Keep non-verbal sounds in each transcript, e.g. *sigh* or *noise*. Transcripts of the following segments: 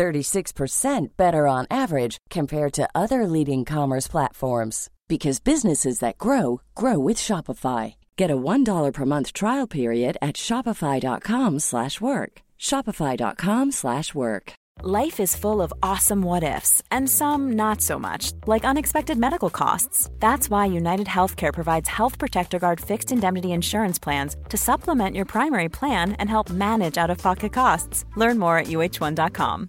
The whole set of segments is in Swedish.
36% better on average compared to other leading commerce platforms because businesses that grow grow with Shopify. Get a $1 per month trial period at shopify.com/work. shopify.com/work. Life is full of awesome what ifs, and some not so much, like unexpected medical costs. That's why United Healthcare provides Health Protector Guard fixed indemnity insurance plans to supplement your primary plan and help manage out of pocket costs. Learn more at uh1.com.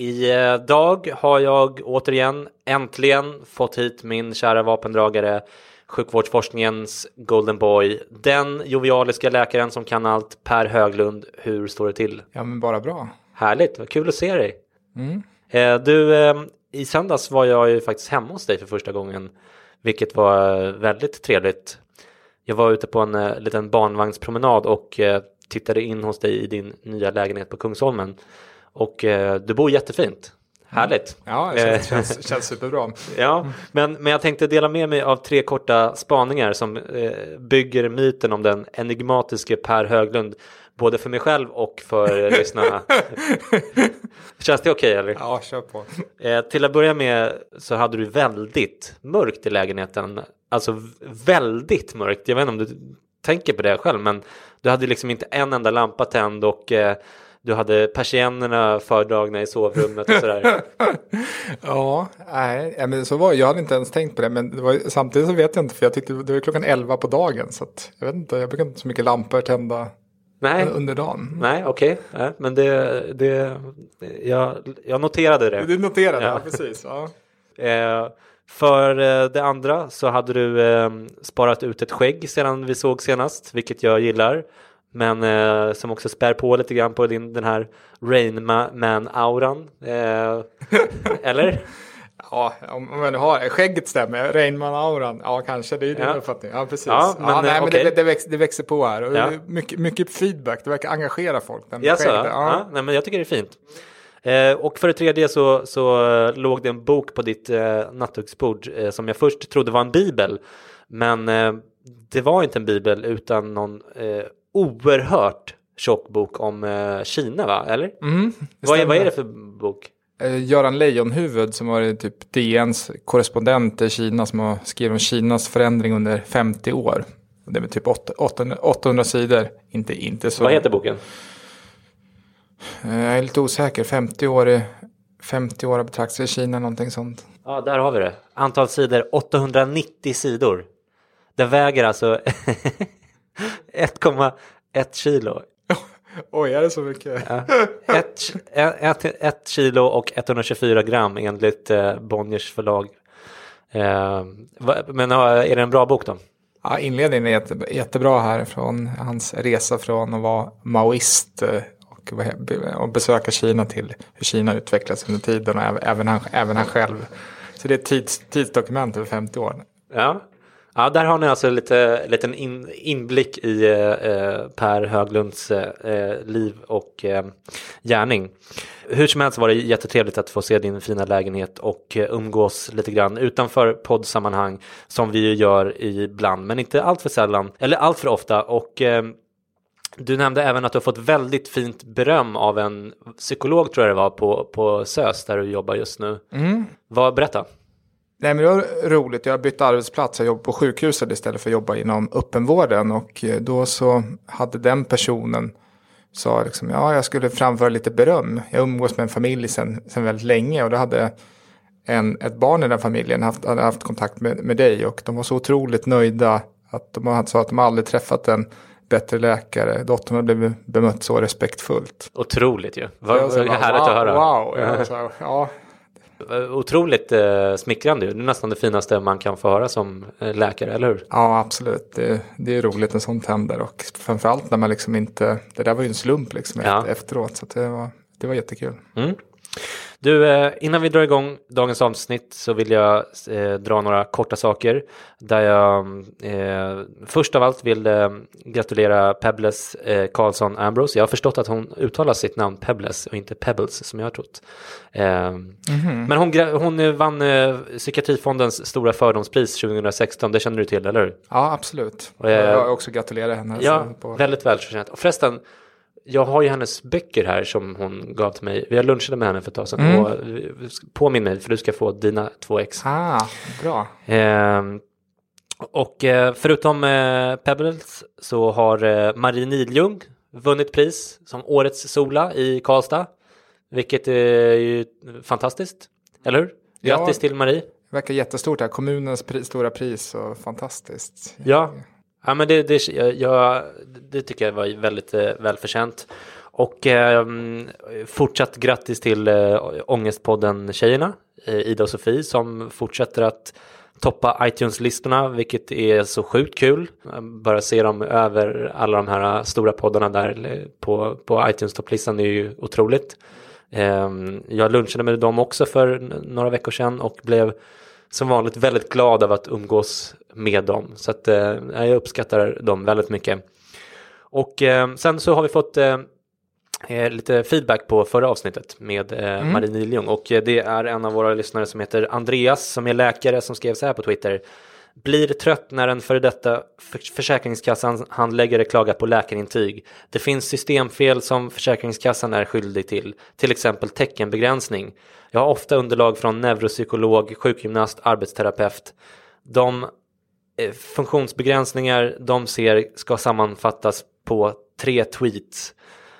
Idag har jag återigen äntligen fått hit min kära vapendragare, sjukvårdsforskningens Golden Boy, den jovialiska läkaren som kan allt, Per Höglund. Hur står det till? Ja, men bara bra. Härligt, vad kul att se dig. Mm. Eh, Du, eh, i söndags var jag ju faktiskt hemma hos dig för första gången, vilket var eh, väldigt trevligt. Jag var ute på en eh, liten barnvagnspromenad och eh, tittade in hos dig i din nya lägenhet på Kungsholmen. Och eh, du bor jättefint. Härligt. Ja, det Eh, känns, känns, känns superbra. *laughs* Ja, men, men jag tänkte dela med mig av tre korta spaningar som eh, bygger myten om den enigmatiske Per Höglund, både för mig själv och för lyssnarna. *laughs* Känns det okej eller? Ja, kör på. Eh, till att börja med så hade du väldigt mörkt i lägenheten. Alltså väldigt mörkt. Jag vet inte om du tänker på det själv, men du hade liksom inte en enda lampa tänd och eh, du hade persiennerna fördragna i sovrummet och sådär. *laughs* Ja, nej, men så var jag hade inte ens tänkt på det, men var, samtidigt så vet jag inte, för jag tyckte det var klockan 11 på dagen, så att, jag vet inte, jag brukar inte så mycket lampor tända Nej, under dagen. nej okej. Nej, men det, det, jag, jag noterade det. Du noterade, Ja. ja. precis. Ja. *laughs* Eh, för eh, det andra så hade du eh, sparat ut ett skägg sedan vi såg senast, vilket jag gillar. Men eh, som också spär på lite grann på din, den här Rain Man-auran. Eh, eller? *laughs* Ja, om om jag nu har skägget stämmer, Rainman-auran, ja kanske, det är din Ja. uppfattning. Ja, precis. Ja, Ja, men, eh, nej, men okej. det, det, växer, det växer på här. Ja. mycket, mycket feedback, det verkar engagera folk. Den Jaså? skägget, Ja. nej, men jag tycker det är fint. Eh, och för det tredje så, så eh, låg det en bok på ditt eh, nattduksbord eh, som jag först trodde var en bibel. Men eh, det var inte en bibel utan någon eh, oerhört tjock bok om eh, Kina va? Eller? Mm, Vad är, vad är det för bok? Eh, Göran Lejonhuvud som var typ DNs korrespondent i Kina som har skrivit om Kinas förändring under 50 år. Det är typ 800, 800, 800 sidor. Inte, inte så. Vad heter boken? Eh, Jag är lite osäker. 50 år, i- 50 år av betraktelse i Kina, någonting sånt. Ja, där har vi det. Antal sidor 890 sidor. Det väger alltså *laughs* *laughs* 1,1 kilo. *laughs* Oj, är det så mycket? Ja. Ett, ett, ett kilo och 124 gram enligt eh, Bonniers förlag. Eh, men är det en bra bok då? Ja, inledningen är jätte, jättebra här från hans resa från att vara maoist eh, och, besöka Kina till hur Kina utvecklats under tiden och även- även han, även han själv. Så det är ett tids, tidsdokument över 50 år. Ja. Ja, där har ni alltså lite liten in, inblick i eh, eh, Per Höglunds eh, liv och eh, gärning. Hur som helst var det jättetrevligt att få se din fina lägenhet och eh, umgås lite grann utanför poddsammanhang som vi ju gör ibland, men inte allt för sällan eller allt för ofta. Och eh, du nämnde även att du har fått väldigt fint beröm av en psykolog tror jag det var på, på SÖS där du jobbar just nu. Vad, berätta. Nej men det var roligt, jag har bytt arbetsplats, jag jobbar på sjukhuset istället för att jobba inom öppenvården och eh, då så hade den personen sa liksom, ja jag skulle framföra lite beröm. Jag umgås med en familj sedan, sedan väldigt länge och då hade en, ett barn i den familjen haft, hade haft kontakt med, med dig och de var så otroligt nöjda att de sa att de aldrig träffat en bättre läkare. Dottern har blivit bemött så respektfullt. Otroligt ju. Vad härligt wow, att höra. Wow, jag sa, ja, Otroligt eh, smickrande. Det är nästan det finaste man kan få höra som eh, läkare, eller hur? ja, absolut. Det, det är roligt när sånt händer och framförallt när man liksom inte, det där var ju en slump liksom Ja. efter, efteråt. Så det, var, det var jättekul. Mm. Du, eh, innan vi drar igång dagens avsnitt så vill jag eh, dra några korta saker. Där jag eh, först av allt vill eh, gratulera Pebbles eh, Karlsson Ambrose. Jag har förstått att hon uttalar sitt namn Pebbles och inte Pebbles som jag har trott. Eh, Men hon, hon vann eh, Psykiatrifondens stora fördomspris 2016, det känner du till, eller hur? Ja, absolut. Och, eh, jag har också gratulerat henne. Ja, på, väldigt välförtjänt. Och förresten, jag har ju hennes böcker här som hon gav till mig. Vi har lunchade med henne för ett tag sedan. Mm. Och eh, påminn mig, för du ska få dina två ex. Ah, bra. Ehm, och eh, förutom eh, Pebbles så har eh, Marie Nidljung vunnit pris som Årets Sola i Karlstad. Vilket är ju fantastiskt, eller hur? Ja. Grattis till Marie. Det verkar jättestort här. Kommunens pri, stora pris och fantastiskt. Ja, ja men det, det, jag, det tycker jag var väldigt eh, välförtjänt. Och eh, fortsatt grattis till eh, Ångestpodden-tjejerna, eh, Ida och Sofie, som fortsätter att toppa iTunes-listorna, vilket är så sjukt kul. Bara se dem över alla de här eh, stora poddarna där eh, på, på iTunes-topplistan är ju otroligt. Eh, jag lunchade med dem också för några veckor sedan och blev som vanligt väldigt glad av att umgås med dem. Så att, eh, jag uppskattar dem väldigt mycket. Och eh, sen så har vi fått eh, eh, lite feedback på förra avsnittet med eh, Marie Niljung. Och eh, det är en av våra lyssnare som heter Andreas som är läkare som skrev så här på Twitter. Blir trött när en före detta för- Försäkringskassans handläggare klagar på läkarintyg. Det finns systemfel som Försäkringskassan är skyldig till, till exempel teckenbegränsning. Jag har ofta underlag från neuropsykolog, sjukgymnast, arbetsterapeut. De eh, funktionsbegränsningar de ser ska sammanfattas på tre tweets.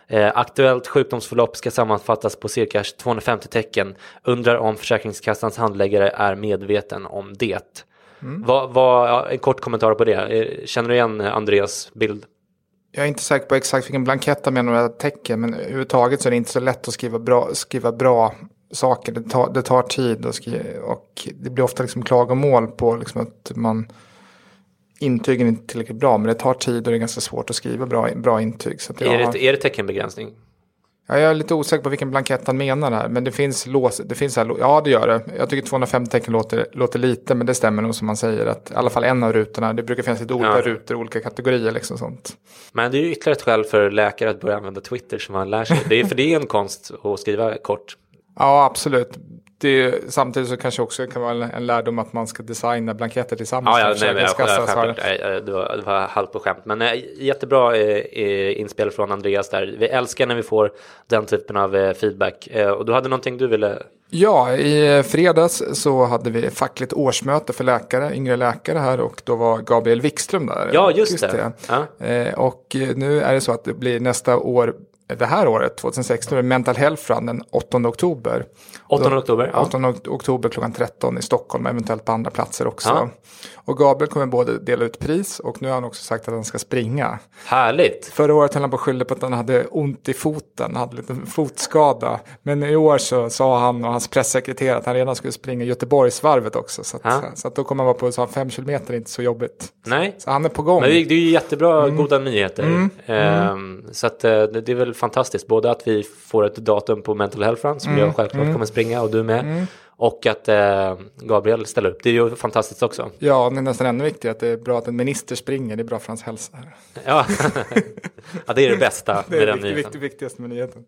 Eh, aktuellt sjukdomsförlopp ska sammanfattas på cirka 250 tecken. Undrar om Försäkringskassans handläggare är medveten om det. Vad, vad, ja, en kort kommentar på det. Eh, Känner du igen eh, Andreas bild? Jag är inte säker på exakt vilken blankett han menar med tecken. Men överhuvudtaget så är det inte så lätt att skriva bra, skriva bra saker. Det tar, det tar tid och, skriva, och det blir ofta liksom klagomål på liksom att man intygen är inte tillräckligt bra. Men det tar tid och det är ganska svårt att skriva bra, bra intyg. Så Är, det, är det teckenbegränsning? Ja, jag är lite osäker på vilken blankett han menar här. Men det finns lås. Det finns här, ja, det gör det. Jag tycker 250 tecken låter, låter lite. Men det stämmer nog som man säger. Att i alla fall en av rutorna. Det brukar finnas lite olika Ja. rutor, olika kategorier. Liksom sånt. Men det är ju ytterligare ett skäl för läkare att börja använda Twitter som man lär sig. Det är, för det är en konst att skriva kort. Ja, absolut. Det, samtidigt så kanske också kan vara en, lärdom att man ska designa blanketter tillsammans. Ja, ja nej, men jag, jag, nej, det, var, det var halvt på skämt. Men eh, jättebra eh, inspel från Andreas där. Vi älskar när vi får den typen av eh, feedback. Och du hade någonting du ville... Ja, i fredags så hade vi fackligt årsmöte för läkare, yngre läkare här och då var Gabriel Wikström där. Ja, just det. Ja. Eh, Och nu är det så att det blir nästa år, det här året, 2016, är Mental Health Run den 8 oktober. 8 oktober. Ja. 8 ok- oktober klockan 13 i Stockholm, eventuellt på andra platser också. Ja. Och Gabriel kommer både dela ut pris och nu har han också sagt att han ska springa. Härligt. Förra året höll han på att skylla på att han hade ont i foten, hade lite fotskada. Men i år så sa han och hans pressekreterare att han redan skulle springa Göteborgsvarvet också. Så att, Ja. så att då kommer han vara på så fem kilometer, inte så jobbigt. Nej. Så han är på gång. Men det, är ju jättebra Mm. goda nyheter. Ehm, Så att, eh, det, det är väl fantastiskt. Både att vi får ett datum på Mental Health Run som Mm. jag självklart kommer springa och du med. Och att eh, Gabriel ställer upp. Det är ju fantastiskt också. Ja, det är nästan ännu viktigare att det är bra att en minister springer. Det är bra för hans hälsa. Ja, *laughs* ja det är det bästa *laughs* Det med den det nyheten. viktig, viktigaste med nyheten.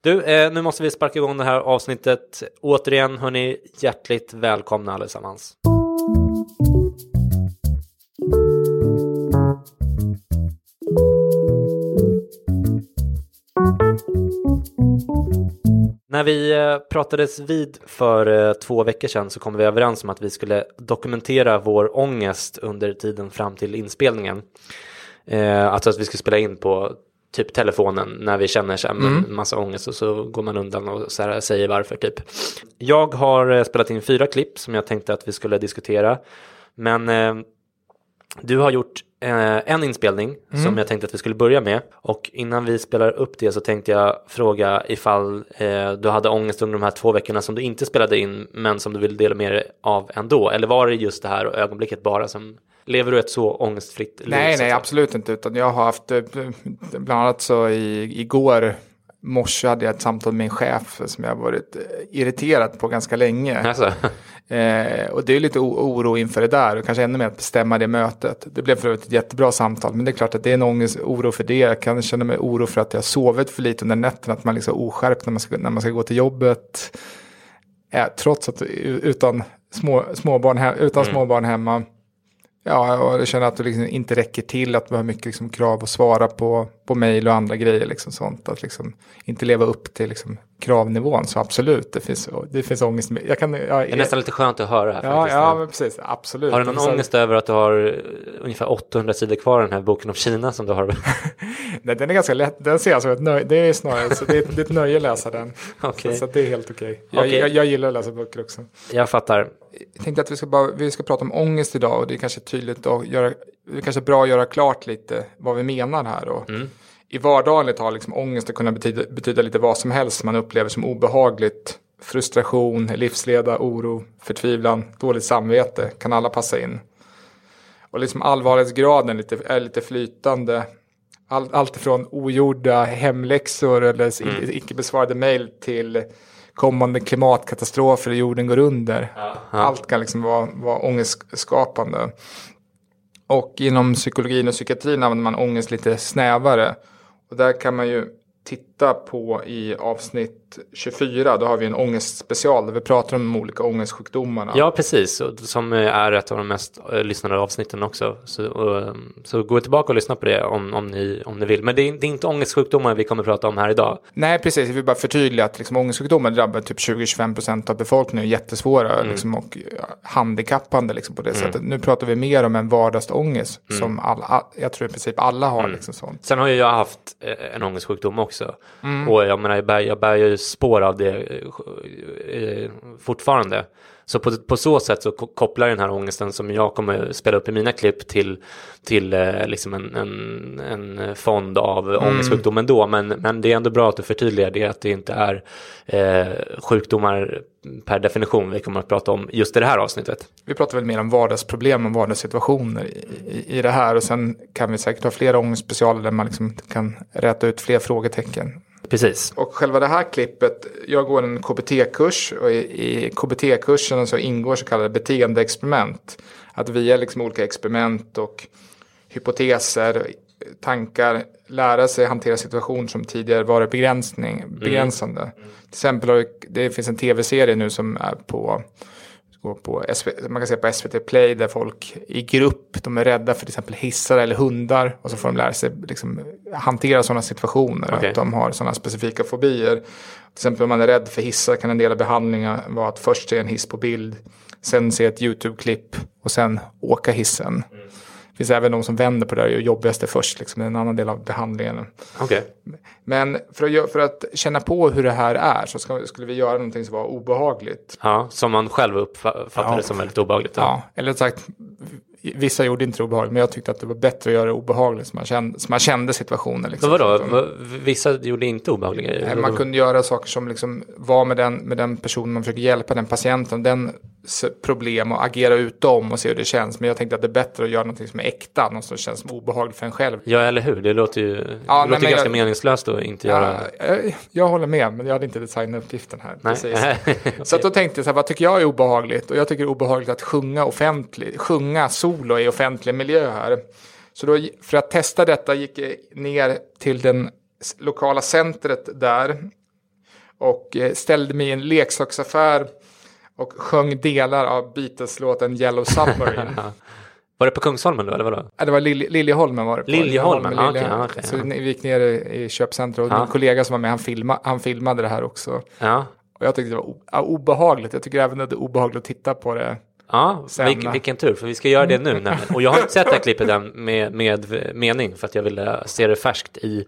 Du, eh, nu måste vi sparka igång det här avsnittet. Återigen, hörni, hjärtligt välkomna allesammans. När vi eh, pratades vid för eh, två veckor sedan så kom vi överens om att vi skulle dokumentera vår ångest under tiden fram till inspelningen. Eh, alltså att vi skulle spela in på typ telefonen när vi känner så här, mm. massa ångest och så går man undan och så här, säger varför typ. Jag har spelat in fyra klipp som jag tänkte att vi skulle diskutera. Men du har gjort eh, en inspelning mm. som jag tänkte att vi skulle börja med. Och innan vi spelar upp det så tänkte jag fråga ifall eh, du hade ångest under de här två veckorna som du inte spelade in men som du vill dela med dig av ändå. Eller var det just det här ögonblicket bara som Lever du ett så ångestfritt liv? Nej, nej, absolut inte. Utan jag har haft, eh, bland annat så i, igår morse hade jag ett samtal med min chef som jag varit eh, irriterad på ganska länge. Alltså. *laughs* Eh, och det är lite oro inför det där och kanske ännu mer att bestämma det mötet. Det blev för övrigt ett jättebra samtal men det är klart att det är en ångest, oro för det. Jag kan känna mig oro för att jag sovit för lite under nätterna, att man liksom är oskärpt när man ska, när man ska gå till jobbet. Eh, trots att utan, små, småbarn, he, utan mm. småbarn hemma Ja, och jag känner att det liksom inte räcker till, att vi har mycket liksom krav att svara på, på mejl och andra grejer. Liksom sånt. Att liksom inte leva upp till liksom kravnivån. Så absolut, det finns, det finns ångest. Jag kan, jag, det är nästan lite skönt att höra. Här, ja, ja men precis. Absolut. Har du någon så... ångest över att du har ungefär 800 sidor kvar i den här boken om Kina som du har? *laughs* Nej, den är ganska lätt. Den ser jag som ett nöje. Det är snarare så det är, det är ett nöje att läsa den. *laughs* okay. så, så, det är helt okej. Okay. Jag, okay. jag, jag, gillar att läsa böcker också. Jag fattar. Jag tänkte att vi ska, bara, vi ska prata om ångest idag och det är kanske tydligt att göra, det är kanske bra att göra klart lite vad vi menar här. Och, mm i vardagligt tal liksom ångest att kunna betyda, betyda lite vad som helst man upplever som obehagligt. Frustration, livsleda, oro, förtvivlan, dåligt samvete kan alla passa in. Och liksom allvarlighetsgraden lite, är lite flytande. All, allt från ogjorda hemläxor eller mm. icke besvarade mejl till kommande klimatkatastrofer och jorden går under. Ja. Allt kan liksom vara, vara ångestskapande. Och inom psykologin och psykiatrin använder man ångest lite snävare. Och där kan man ju titta på i avsnitt 24. Då har vi en ångestspecial där vi pratar om de olika ångestsjukdomarna. Ja, precis. Som är ett av de mest eh, lyssnade avsnitten också. Så, och, så gå tillbaka och lyssna på det om, om, ni, om ni vill. Men det är, det är inte ångestsjukdomar vi kommer att prata om här idag. Nej, precis. Jag vill bara förtydliga att liksom, ångestsjukdomar drabbar typ 20-25% av befolkningen. Jättesvåra mm. liksom, och handikappande liksom, på det mm. sättet. Nu pratar vi mer om en vardagsångest mm. som alla, jag tror i princip alla har. Mm. Liksom, sånt. Sen har ju jag haft eh, en ångestsjukdom också. Mm. Och jag menar, jag bär, jag bär ju spår av det eh, fortfarande. Så på, på så sätt så kopplar den här ångesten som jag kommer spela upp i mina klipp till, till eh, liksom en, en, en fond av mm. ångestsjukdom ändå. Men, men det är ändå bra att du förtydligar det att det inte är eh, sjukdomar per definition vi kommer att prata om just i det här avsnittet. Vi pratar väl mer om vardagsproblem och vardagssituationer i, i, i det här och sen kan vi säkert ha fler ångestspecialer där man liksom kan räta ut fler frågetecken. Precis. Och själva det här klippet, jag går en KBT-kurs och i, i KBT-kursen så ingår så kallade beteendeexperiment. Att via liksom olika experiment och hypoteser, tankar, lära sig hantera situationer som tidigare varit begränsning, mm. begränsande. Mm. Till exempel, det finns en tv-serie nu som är på går på man kan se på SVT Play där folk i grupp, de är rädda för till exempel hissar eller hundar och så får de lära sig liksom, hantera sådana situationer. Okay. Att de har sådana specifika fobier. Till exempel om man är rädd för hissar kan en del av behandlingen vara att först se en hiss på bild, sen se ett YouTube-klipp och sen åka hissen. Mm. Det finns även de som vänder på det och gör jobbigaste först. Liksom. En annan del av behandlingen. Okay. Men för att, för att känna på hur det här är så ska, skulle vi göra någonting som var obehagligt. Ja, som man själv uppfattade ja. som väldigt obehagligt. Ja, ja eller sagt, vissa gjorde inte det obehagligt, men jag tyckte att det var bättre att göra det obehagligt så man kände, så man kände situationen. Liksom. Men vadå, vissa gjorde inte obehagliga grejer? Man kunde göra saker som liksom var med den, med den personen man försöker hjälpa, den patienten, den problem och agera ut dem och se hur det känns. Men jag tänkte att det är bättre att göra något som är äkta, något som känns obehagligt för en själv. Ja, eller hur? Det låter ju ja, det låter ganska jag, meningslöst att inte ja, göra... Jag, jag, håller med, men jag hade inte designat uppgiften här. Nej. okay. *laughs* Så då tänkte jag så här, vad tycker jag är obehagligt? Och jag tycker det är obehagligt att sjunga offentligt, sjunga solo i offentlig miljö här. Så då, för att testa detta gick jag ner till den lokala centret där och eh, ställde mig i en leksaksaffär och sjöng delar av Beatles-låten Yellow Submarine. *laughs* var det på Kungsholmen då eller vadå? Ja, det var Lilj Liljeholmen var det på. Liljeholmen, Liljeholmen. Okay, okay, Så vi gick ner i köpcentret och ja. min kollega som var med han, filma, han filmade det här också. Ja. Och jag tyckte det var obehagligt. Jag tycker även att det är obehagligt att titta på det. Ja, Sen- vilken, vilken tur, för vi ska göra det nu nämligen. Och jag har inte sett det här klippet än med, med mening för att jag ville se det färskt i,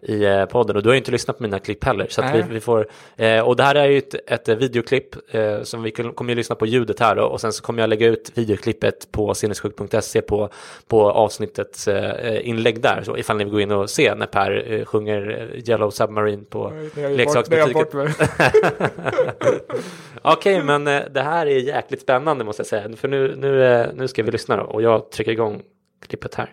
i eh, podden. Och du har ju inte lyssnat på mina klipp heller. Så att vi, vi får, eh, och det här är ju ett, ett videoklipp eh, som vi kommer ju lyssna på ljudet här då, och sen så kommer jag lägga ut videoklippet på sinnessjuk.se på, på avsnittets eh, inlägg där. Så ifall ni vill gå in och se när Per eh, sjunger eh, Yellow Submarine på leksaksbutiken. *laughs* Okej, men eh, det här är jäkligt spännande måste jag säga. För nu, nu, eh, nu ska vi lyssna då och jag trycker igång klippet här.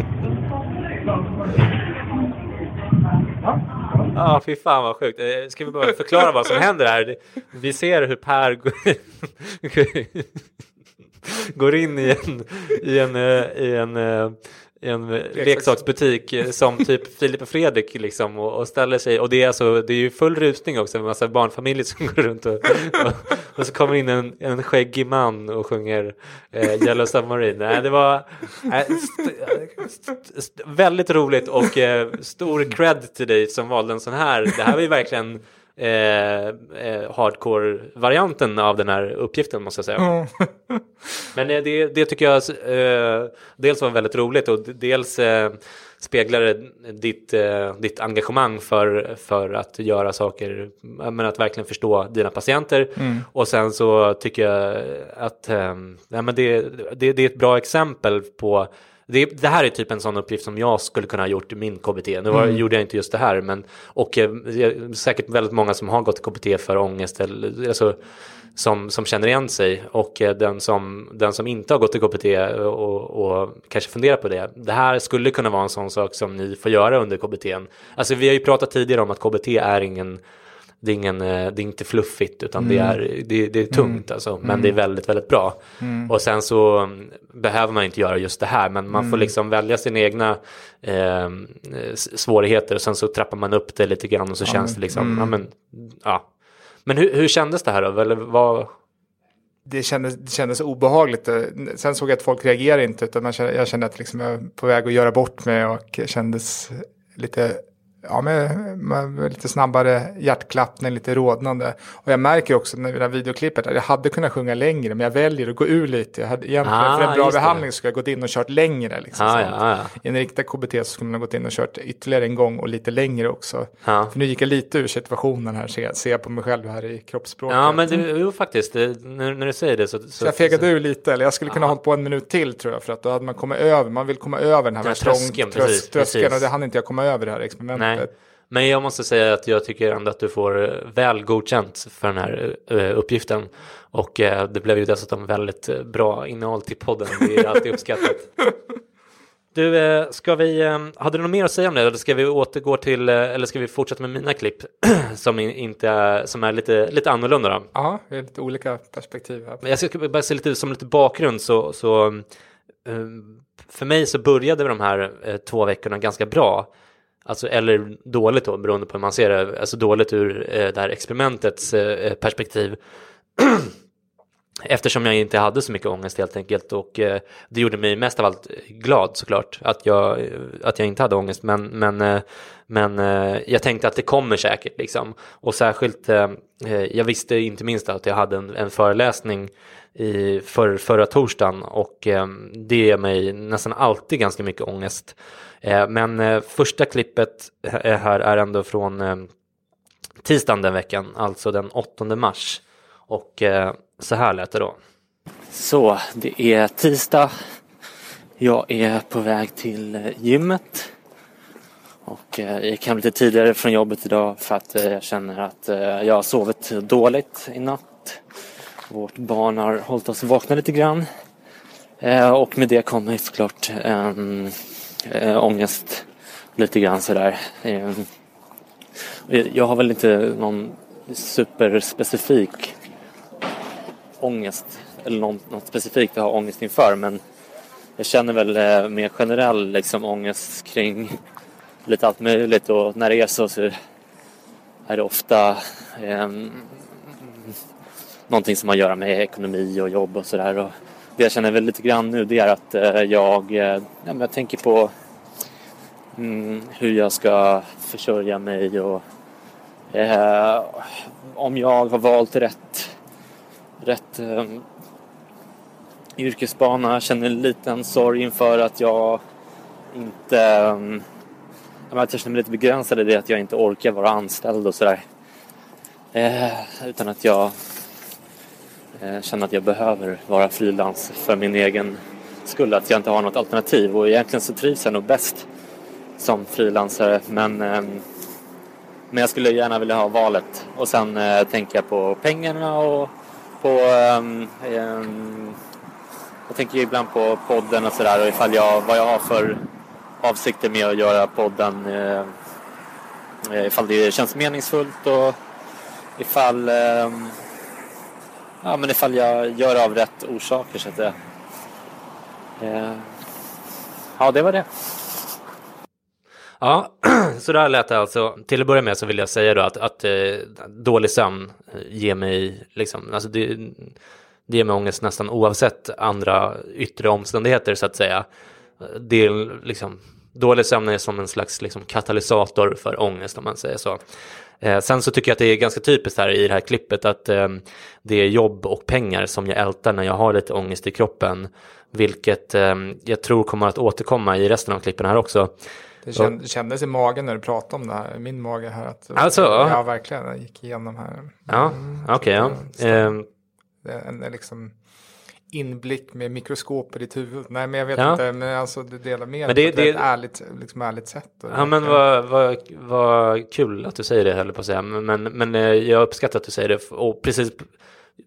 *laughs* Ja, fy fan vad sjukt. Eh, ska vi bara förklara vad som händer här? Vi ser hur Per går, *laughs* in i en, i en, eh, i en, eh, en leksaksbutik eh, som typ *laughs* Filip och Fredrik liksom och, och ställer sig och det är alltså det är ju full rusning också med massa barnfamiljer som *laughs* går runt och, och, och så kommer in en, en skäggig man och sjunger eh, Yellow Submarine. Nej, det var eh, st- st- st- väldigt roligt och eh, stor cred till dig som valde en sån här. Det här var ju verkligen eh, eh, hardcore-varianten av den här uppgiften måste jag säga. Men eh, det, det tycker jag eh, dels var väldigt roligt och dels eh, speglar det ditt, eh, ditt engagemang för, för att göra saker, men att verkligen förstå dina patienter. Och sen så tycker jag att eh, ja, men det, det, det är ett bra exempel på det, det här är typ en sån uppgift som jag skulle kunna ha gjort i min KBT. Nu var, gjorde jag inte just det här, men och eh, säkert väldigt många som har gått KBT för ångest eller alltså, som, som känner igen sig och eh, den som, den som inte har gått i KBT och, och kanske funderar på det. Det här skulle kunna vara en sån sak som ni får göra under KBT. Alltså vi har ju pratat tidigare om att KBT är ingen det är, ingen, eh, det är inte fluffigt utan det, är, det, det är tungt alltså, men det är väldigt, väldigt bra. Och sen så mm, behöver man inte göra just det här, men man får liksom välja sina egna eh, svårigheter och sen så trappar man upp det lite grann och så känns det liksom, ja men, ja. Men hur, hur kändes det här då? Eller vad, det kändes, det kändes obehagligt. Eh, Sen såg jag att folk reagerade inte, utan man jag kände att liksom jag var på väg att göra bort mig och kändes lite, ja, med, med lite snabbare hjärtklappning, lite rodnande. Och jag märker också när det videoklippet att jag hade kunnat sjunga längre, men jag väljer att gå ur lite. Jag hade, egentligen, Ah, för en bra just det. behandling skulle jag gått in och kört längre. Liksom, Ah, så ja, ah, ja. I en riktad KBT så skulle man ha gått in och kört ytterligare en gång och lite längre också. För nu gick jag lite ur situationen här, ser, ser jag på mig själv här i kroppsspråket. Ja, men det, jo, faktiskt, det, när, när du säger det så... Så jag fegade ur lite, eller jag skulle kunna ha hållit på en minut till tror jag, för att då hade man kommit över, man vill komma över den här, Den här tröskeln, trös- precis, tröskeln precis. och det hann inte jag komma över det här experimentet. Nej, men jag måste säga att jag tycker ändå att du får eh, väl godkänt för den här eh, uppgiften. Och eh, det blev ju dessutom väldigt bra innehåll till podden. Det är alltid uppskattat. *laughs* Du, ska vi, eh, hade du något mer att säga om det? Eller ska vi återgå till, eller ska vi fortsätta med mina klipp *clears throat* som, in- inte, är- som är lite, lite annorlunda då? Ja, det är lite olika perspektiv här. Jag ska bara se lite som lite bakgrund så, så eh, för mig så började de här två veckorna ganska bra. Alltså, eller dåligt då, beroende på hur man ser det. Alltså dåligt ur eh, det här experimentets eh, perspektiv. *clears throat* Eftersom jag inte hade så mycket ångest helt enkelt och eh, det gjorde mig mest av allt eh, glad såklart att jag, eh, att jag inte hade ångest men, men, eh, men eh, jag tänkte att det kommer säkert liksom och särskilt eh, eh, jag visste inte minst att jag hade en, en föreläsning i för, förra torsdagen och eh, det ger mig nästan alltid ganska mycket ångest. Eh, men eh, första klippet eh, här är ändå från eh, tisdagen den veckan, alltså den 8 mars. Och så här lät det då. Så, det är tisdag. Jag är på väg till gymmet. Och jag gick hem lite tidigare från jobbet idag för att jag känner att jag har sovit dåligt i natt. Vårt barn har hållit oss vakna lite grann. Och med det kommer såklart en eh, ångest lite grann sådär. Eh, jag har väl inte någon superspecifik ångest eller något, något specifikt jag har ångest inför men jag känner väl eh, mer generell liksom ångest kring lite allt möjligt och när det är så så är det ofta eh, någonting som har att göra med ekonomi och jobb och sådär. Det jag känner väl lite grann nu det är att eh, jag, eh, ja, men jag tänker på mm, hur jag ska försörja mig och eh, om jag har valt rätt, rätt eh, yrkesbana. Jag känner en liten sorg inför att jag inte eh, att jag känner mig lite begränsad i det att jag inte orkar vara anställd och sådär. Eh, utan att jag känna känner att jag behöver vara frilans för min egen skull. Att jag inte har något alternativ och egentligen så trivs jag nog bäst som frilansare. Men, ehm, men jag skulle gärna vilja ha valet. Och sen eh, tänker jag på pengarna och på ehm, ehm, jag tänker ibland på podden och sådär och ifall jag, vad jag har för avsikter med att göra podden. Eh, eh ifall det känns meningsfullt och ifall, eh, ja, men ifall jag gör av rätt orsaker. Så att det, eh, ja, det var det. Ja, *clears throat* så där lät det alltså. Till att börja med så vill jag säga då att, att eh, dålig sömn eh, ger mig, liksom, alltså det, det ger mig ångest nästan oavsett andra yttre omständigheter så att säga. Det är liksom, dålig sömn är som en slags liksom, katalysator för ångest om man säger så. Eh, sen så tycker jag att det är ganska typiskt här i det här klippet att eh, det är jobb och pengar som jag ältar när jag har lite ångest i kroppen. Vilket eh, jag tror kommer att återkomma i resten av klippen här också. Det kändes i magen när du pratade om det här, min mage här. Att, alltså? Ja, verkligen. Jag gick igenom här. Ja, mm, okej. Okay, ja. Ehm. En, en liksom inblick med mikroskop i ditt huvud. Nej, men jag vet ja. inte, men alltså du delar med dig på ett ärligt, liksom ärligt sätt. Ja, men vad, vad, vad kul att du säger det, höll på att säga. Men, men eh, jag uppskattar att du säger det. Och precis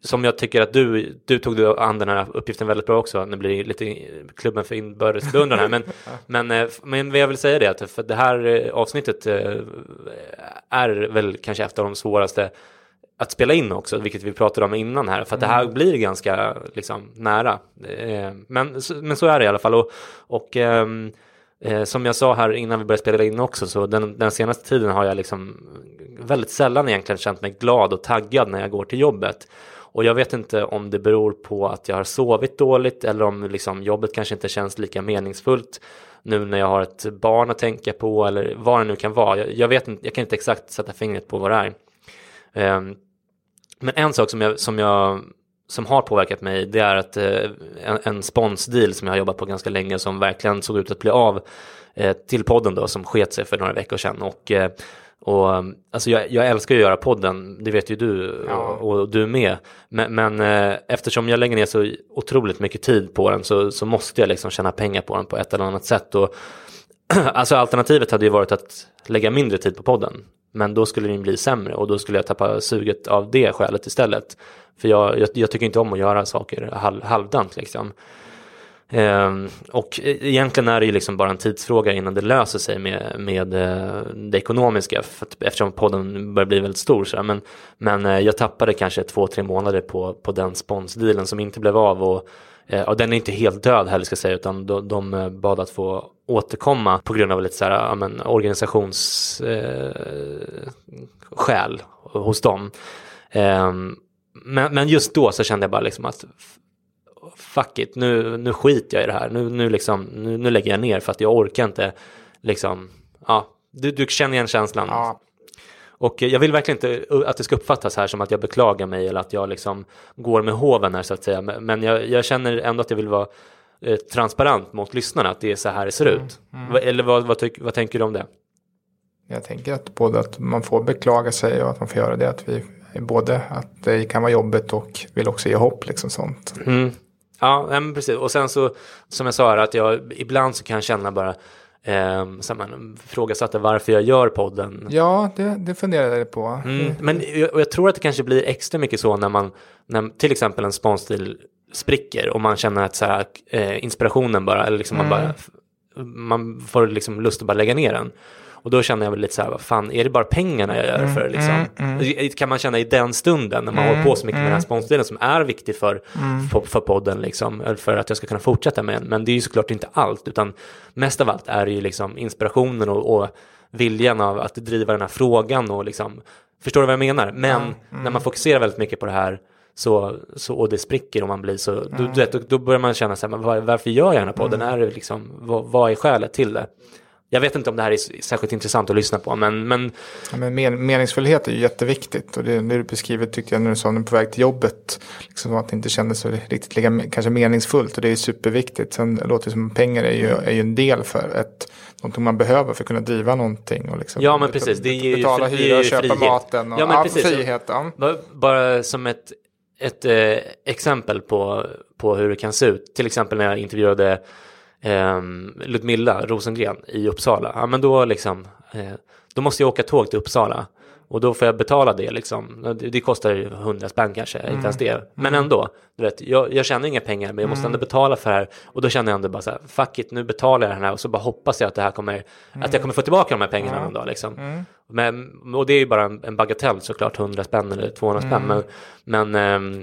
som jag tycker att du, du tog an den här uppgiften väldigt bra också. Nu blir det lite klubben för inbördes här. Men, *laughs* men, eh, men jag vill säga det att för det här eh, avsnittet är väl kanske ett av de svåraste att spela in också, vilket vi pratade om innan här, för att mm. det här mm. blir ganska liksom, nära. Eh, men, men så är det i alla fall. Och, och ehm, eh, som jag sa här innan vi började spela in också, så den, den, senaste tiden har jag liksom väldigt sällan egentligen känt mig glad och taggad när jag går till jobbet. Och jag vet inte om det beror på att jag har sovit dåligt eller om liksom jobbet kanske inte känns lika meningsfullt nu när jag har ett barn att tänka på eller vad det nu kan vara. Jag, jag vet inte, jag kan inte exakt sätta fingret på vad det är. Um, men en sak som, jag, som, jag, som har påverkat mig det är att eh, en, en sponsdeal som jag har jobbat på ganska länge som verkligen såg ut att bli av eh, till podden då som sket sig för några veckor sedan. Och, eh, och, alltså jag, jag, älskar att göra podden, det vet ju du ja. och, och, du med. Men, men eh, eftersom jag lägger ner så otroligt mycket tid på den så, så måste jag liksom tjäna pengar på den på ett eller annat sätt. Och, *clears throat* alltså alternativet hade ju varit att lägga mindre tid på podden. Men då skulle den bli sämre och då skulle jag tappa suget av det skälet istället. För jag, jag, jag tycker inte om att göra saker halv, halvdant liksom. Ehm, och e, egentligen är det ju liksom bara en tidsfråga innan det löser sig med, med eh, det ekonomiska för att, eftersom podden börjar bli väldigt stor. Så men men eh, jag tappade kanske två, tre månader på, på den sponsdealen som inte blev av och Eh, och den är inte helt död heller ska jag säga, utan de, de eh, bad att få återkomma på grund av lite så här, ja, men, organisationsskäl eh, hos dem. Eh, men, men just då så kände jag bara liksom att fuck it, nu, nu skiter jag i det här, nu, nu, liksom, nu, nu lägger jag ner för att jag orkar inte liksom, ja, du, du känner igen känslan. Ja. Och jag vill verkligen inte att det ska uppfattas här som att jag beklagar mig eller att jag liksom går med hoven här så att säga. Men jag, jag känner ändå att jag vill vara eh, transparent mot lyssnarna att det är så här det ser mm, ut. Mm. Eller vad, vad, tyck, vad, tänker du om det? Jag tänker att både att man får beklaga sig och att man får göra det. Att vi, både att det kan vara jobbigt och vill också ge hopp liksom sånt. Mm. Ja, men precis. Och sen så som jag sa att jag ibland så kan jag känna bara Eh, så man frågasatte varför jag gör podden. Ja, det, det funderade jag på. Mm, men jag, jag, tror att det kanske blir extra mycket så när man, när till exempel en sponstil spricker och man känner att så här, eh, inspirationen bara, eller liksom mm. man bara, man får liksom lust att bara lägga ner den. Och då känner jag väl lite så här, vad fan, är det bara pengarna jag gör för? Liksom? Mm, mm. Kan man känna i den stunden när man mm, håller på så mycket med den här sponsdelen som är viktig för, för, för, podden, liksom, för att jag ska kunna fortsätta med den. Men det är ju såklart inte allt, utan mest av allt är det ju liksom inspirationen och, och viljan av att driva den här frågan och liksom Förstår du vad jag menar? Men mm. när man fokuserar väldigt mycket på det här så, så, och det spricker om man blir så, då, du vet, då, då börjar man känna så här, men var, varför gör jag den här podden? Mm. Är det liksom, vad, vad är skälet till det? Jag vet inte om det här är särskilt intressant att lyssna på, men... men... Ja, men meningsfullhet är ju jätteviktigt och det, det du beskriver tyckte jag när du sa att på väg till jobbet, liksom att det inte kändes så riktigt lika, kanske meningsfullt och det är superviktigt. Sen låter det som pengar är ju, är ju en del för ett, någonting man behöver för att kunna driva någonting. Och liksom ja, men precis. Det ger betala ju, hyra, köpa frihet. maten och ja, precis. frihet. Ja. Bara som ett, ett eh, exempel på, på hur det kan se ut. Till exempel när jag intervjuade eh, Ludmilla Rosengren i Uppsala, ja men då liksom, eh, då måste jag åka tåg till Uppsala. Och då får jag betala det liksom. Det kostar hundra spänn kanske, mm. inte ens det. Men mm. ändå, du vet, jag, jag tjänar inga pengar men jag måste ändå mm. betala för det här. Och då känner jag ändå bara så här, fuck it, nu betalar jag den här och så bara hoppas jag att det här kommer, mm. att jag kommer få tillbaka de här pengarna mm. någon dag liksom. Mm. Men, och det är ju bara en, en bagatell såklart, 100 spänn eller 200 spänn. Men, men eh,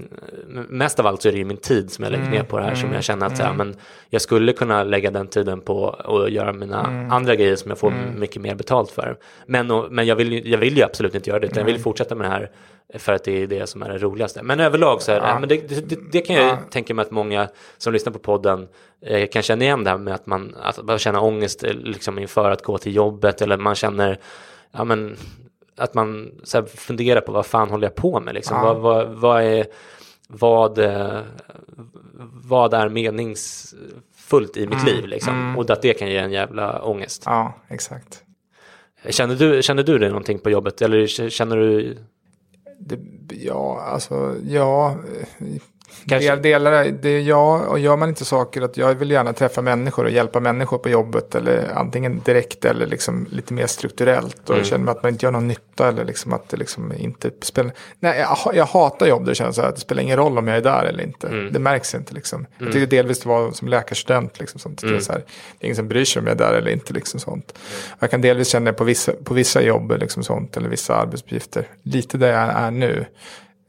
mest av allt så är det ju min tid som jag lägger ner på det här som jag känner att så här, men jag skulle kunna lägga den tiden på att göra mina andra grejer som jag får mycket mer betalt för. Men, och, men jag, vill, jag vill ju absolut inte göra det, utan jag vill fortsätta med det här för att det är det som är det roligaste. Men överlag så är det, ja. men det, det, det, kan jag ja. tänka mig att många som lyssnar på podden eh, kan känna igen det här med att man, att man känner ångest eh, liksom inför att gå till jobbet eller man känner ja, men, att man så här, funderar på vad fan håller jag på med liksom? Ja. Vad, vad, vad, är, vad, eh, vad är meningsfullt i mitt mm. liv liksom? Mm. Och att det kan ge en jävla ångest. Ja, exakt. Känner du, känner du det någonting på jobbet eller känner du det, ja, alltså ja. Kanske. Delar, det, ja, och gör man inte saker att jag vill gärna träffa människor och hjälpa människor på jobbet eller antingen direkt eller liksom lite mer strukturellt och mm. känner att man inte gör någon nytta eller liksom att det liksom inte spelar. Nej, jag, jag hatar jobb där det känns att det spelar ingen roll om jag är där eller inte. Mm. Det märks inte liksom. Mm. Jag tycker delvis det var som läkarstudent liksom sånt. Mm. Det, är så här, det är ingen som bryr sig om jag är där eller inte liksom sånt. Mm. Jag kan delvis känna det på vissa, på vissa jobb liksom sånt eller vissa arbetsuppgifter. Lite där jag är nu.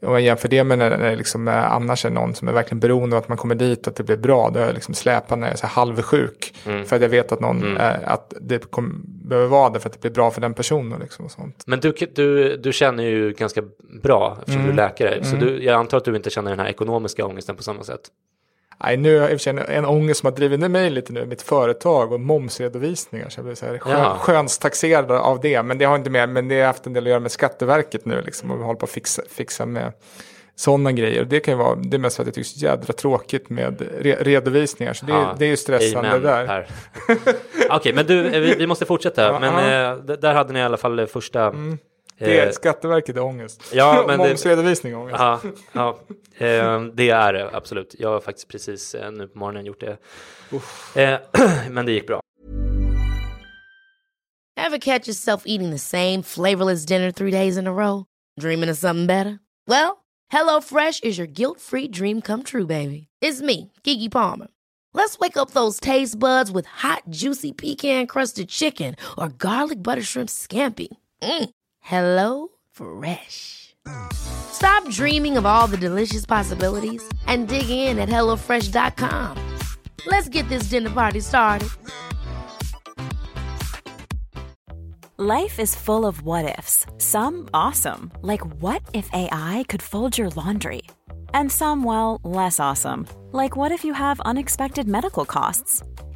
Om jag jämför det med när det liksom annars är någon som är verkligen beroende av att man kommer dit och att det blir bra. Då är jag liksom släpande, jag är så halvsjuk. Mm. För att jag vet att, någon, mm. är, att det kommer, behöver vara det för att det blir bra för den personen. Liksom och sånt. Men du, du, du känner ju ganska bra eftersom mm. du är läkare. Så mm. du, jag antar att du inte känner den här ekonomiska ångesten på samma sätt. Nej, nu har jag sig en ångest som har drivit ner mig lite nu, mitt företag och momsredovisningar. Så jag blir så här skön, skönstaxerad av det. Men det har inte med, men det har haft en del att göra med Skatteverket nu liksom. Och vi håller på att fixa, fixa med sådana grejer. Det kan ju vara, det är mest för att jag tycker det är jädra tråkigt med re redovisningar. Så det, ja, det är ju stressande amen, där. *laughs* Okej, okay, men du, vi, vi måste fortsätta. Men äh, där hade ni i alla fall första mm. Det är eh, Skatteverket är ångest. Ja, *laughs* men Momsredovisning är ångest. Ja, ja eh, det är det absolut. Jag har faktiskt precis eh, nu på morgonen gjort det. *clears throat* Men det gick bra. Have catch yourself eating the same flavorless dinner three days in a row? Dreaming of something better? Well, hello fresh is your guilt free dream come true baby. It's me, Gigi Palmer. Let's wake up those taste buds with hot juicy pecan crusted chicken or garlic butter shrimp scampi. Mm. Hello Fresh. Stop dreaming of all the delicious possibilities and dig in at HelloFresh.com. Let's get this dinner party started. Life is full of what ifs, some awesome, like what if AI could fold your laundry? And some, well, less awesome, like what if you have unexpected medical costs?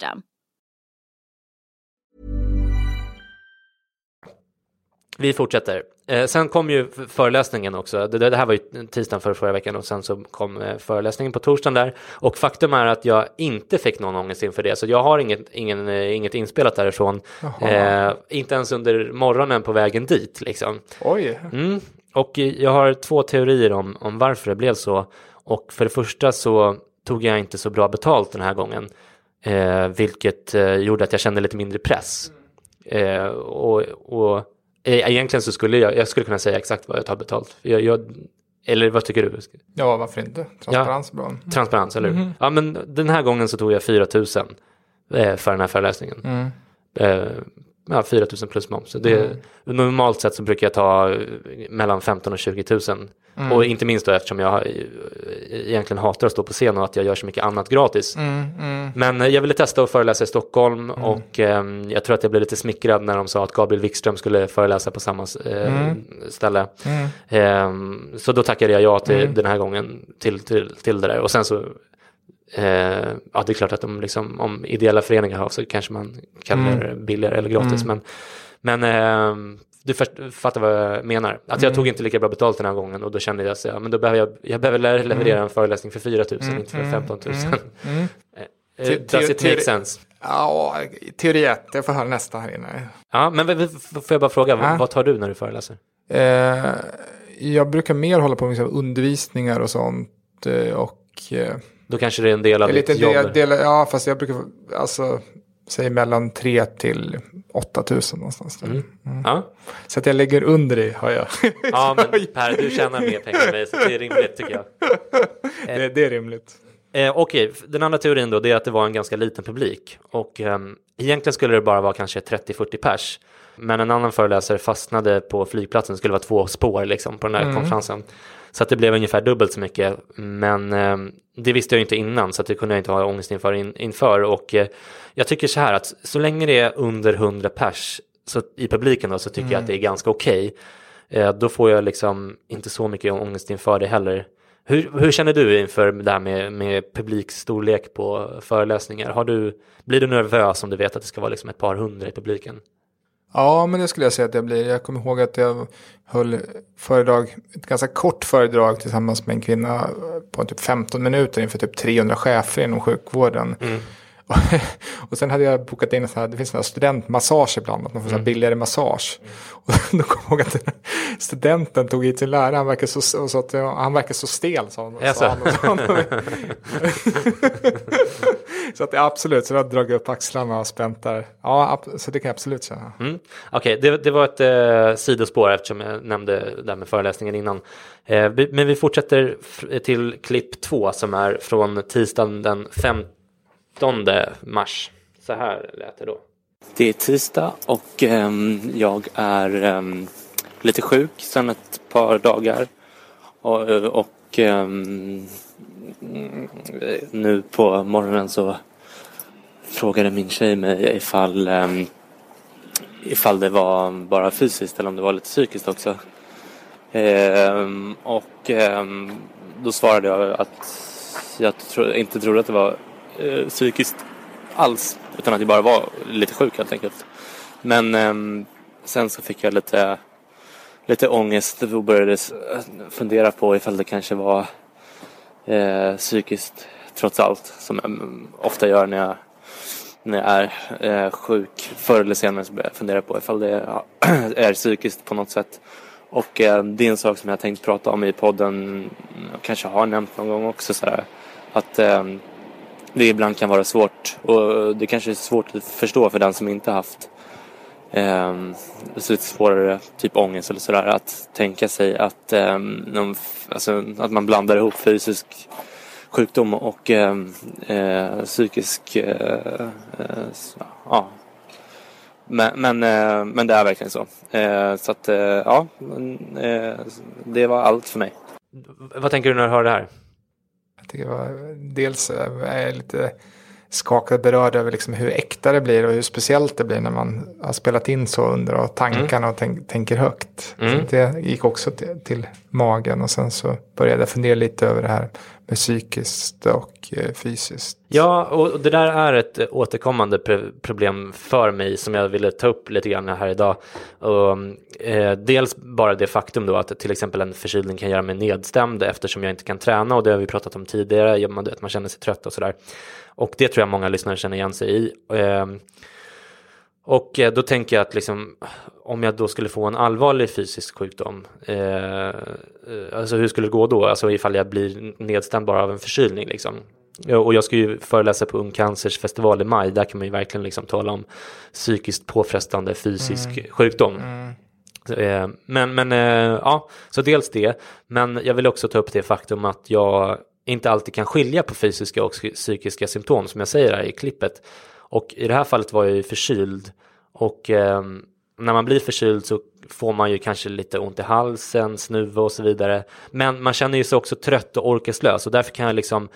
system. Vi fortsätter. Eh, sen kom ju föreläsningen också. Det, det här var ju tisdagen för förra veckan och sen så kom eh, föreläsningen på torsdagen där. Och faktum är att jag inte fick någon ångest inför det. Så jag har inget, ingen, eh, inget inspelat därifrån. Eh, inte ens under morgonen på vägen dit liksom. Oj. Mm. Och jag har två teorier om, om varför det blev så. Och för det första så tog jag inte så bra betalt den här gången. Eh, vilket eh, gjorde att jag kände lite mindre press. Eh, och, och eh, egentligen så skulle jag, jag skulle kunna säga exakt vad jag tar betalt. Jag, jag, eller vad tycker du? Ja, varför inte? Transparens är bra. Transparens, eller hur? Ja, men den här gången så tog jag 4 000 eh, för den här föreläsningen. Mm. Eh, ja, 4 000 plus moms. Det, Normalt sett så brukar jag ta eh, mellan 15 och 20 000. Mm. Och inte minst då eftersom jag eh, egentligen hatar att stå på scen och att jag gör så mycket annat gratis. Mm, mm. Men eh, jag ville testa att föreläsa i Stockholm och ehm, jag tror att jag blev lite smickrad när de sa att Gabriel Wikström skulle föreläsa på samma eh, ställe. Mm. Ehm, så då tackade jag ja till den här gången till, till, till det där. Och sen så, eh, ja det är klart att om, liksom, om ideella föreningar har så kanske man kan Mm. göra det billigare eller gratis. Men, men ehm, du fattar vad jag menar. Att Mm. jag tog inte lika bra betalt den här gången och då kände jag så ja, men då behöver jag, jag behöver le- leverera en föreläsning för 4 000, inte för 15 000. mm. Eh, Te- Does it make sense? Ja, teori ett, jag får höra nästa här inne. Ja, men får jag bara fråga, Ja. vad, tar du när du föreläser? Eh, jag brukar mer hålla på med liksom undervisningar och sånt. eh, Och eh, Då kanske det är en del av ditt jobb. del, del, ja, fast jag brukar, alltså, säg mellan 3 till 8 000 någonstans. Där. Mm. Ja. Så att jag lägger under det, har jag. ja, *laughs* men Per, du tjänar mer pengar än mig, så det är rimligt tycker jag. *laughs* det, det är rimligt. Eh, Okej, den andra teorin då, det är att det var en ganska liten publik. Och ehm, egentligen skulle det bara vara kanske 30-40 pers. Men en annan föreläsare fastnade på flygplatsen, det skulle vara två spår liksom på den där konferensen. Så att det blev ungefär dubbelt så mycket. Men ehm, det visste jag inte innan, så att det kunde jag inte ha ångest inför. In, inför. Och eh, jag tycker så här att så länge det är under 100 pers så, i publiken då, så tycker jag att det är ganska okej. Eh, då får jag liksom inte så mycket ångest inför det heller. Hur, hur känner du inför det här med, med publikstorlek på föreläsningar? Har du, blir du nervös om du vet att det ska vara liksom ett par hundra i publiken? Ja, men det skulle jag säga att jag blir. Jag kommer ihåg att jag höll föredrag, ett ganska kort föredrag tillsammans med en kvinna på typ 15 minuter inför typ 300 chefer inom sjukvården. Mm. *laughs* Och sen hade jag bokat in en sån här, det finns här studentmassage ibland, att man får här billigare massage. Och *laughs* då kom jag ihåg att *laughs* studenten tog hit sin lärare, han verkar så, sa att han verkar så stel, sa han. Jaså? Sa han, och sa han. så att absolut, så jag har dragit upp axlarna och spänt där. Ja, så det kan jag absolut känna. Mm. Okej, det, det var ett eh, sidospår eftersom jag nämnde det här med föreläsningen innan. Eh, men vi fortsätter till klipp två som är från tisdagen den 15 mars. Så här lät det då. Det är tisdag och um, jag är um, lite sjuk sedan ett par dagar. Och, och um, nu på morgonen så frågade min tjej mig ifall, um, ifall det var bara fysiskt eller om det var lite psykiskt också. Ehm, och ehm, då svarade jag att jag tro, inte trodde att det var eh, psykiskt alls utan att jag bara var lite sjuk helt enkelt. Men eh, sen så fick jag lite, lite ångest och började fundera på ifall det kanske var eh, psykiskt trots allt som jag mm, ofta gör när jag, när jag är eh, sjuk. Förr eller senare så började jag fundera på ifall det ja, *clears throat* är psykiskt på något sätt. Och eh, det är en sak som jag tänkt prata om i podden och kanske har nämnt någon gång också så här, att ehm, det ibland kan vara svårt och det kanske är svårt att förstå för den som inte haft ehm, um, lite svårare typ ångest eller sådär att tänka sig att, eh, någon, alltså, att man blandar ihop fysisk sjukdom och eh, eh, psykisk eh, eh, ja. Men, men, eh, men det är verkligen så. Eh, så att eh, ja, eh, det var allt för mig. Vad tänker du när du hör det här? Jag tycker det var, dels är jag lite skakad berörd över liksom hur äkta det blir och hur speciellt det blir när man har spelat in så under och tankarna och tänk, tänker högt. Mm. Det gick också till, till magen och sen så började jag fundera lite över det här med psykiskt och eh, fysiskt. Ja, och det där är ett återkommande problem för mig som jag ville ta upp lite grann här idag. Och, eh, dels bara det faktum då att till exempel en förkylning kan göra mig nedstämd eftersom jag inte kan träna och det har vi pratat om tidigare, att man känner sig trött och sådär. Och det tror jag många lyssnare känner igen sig i. Eh, och eh, då tänker jag att liksom, om jag då skulle få en allvarlig fysisk sjukdom, eh, alltså hur skulle det gå då? Alltså ifall jag blir nedstämd bara av en förkylning liksom. Och jag ska ju föreläsa på Ung Cancers festival i maj, där kan man ju verkligen liksom tala om psykiskt påfrestande fysisk mm. sjukdom. Mm. Eh, men, men eh, ja, så dels det, men jag vill också ta upp det faktum att jag inte alltid kan skilja på fysiska och psykiska symptom som jag säger här i klippet. Och i det här fallet var jag ju förkyld och eh, när man blir förkyld så får man ju kanske lite ont i halsen, snuva och så vidare. Men man känner ju sig också trött och orkeslös och därför kan jag liksom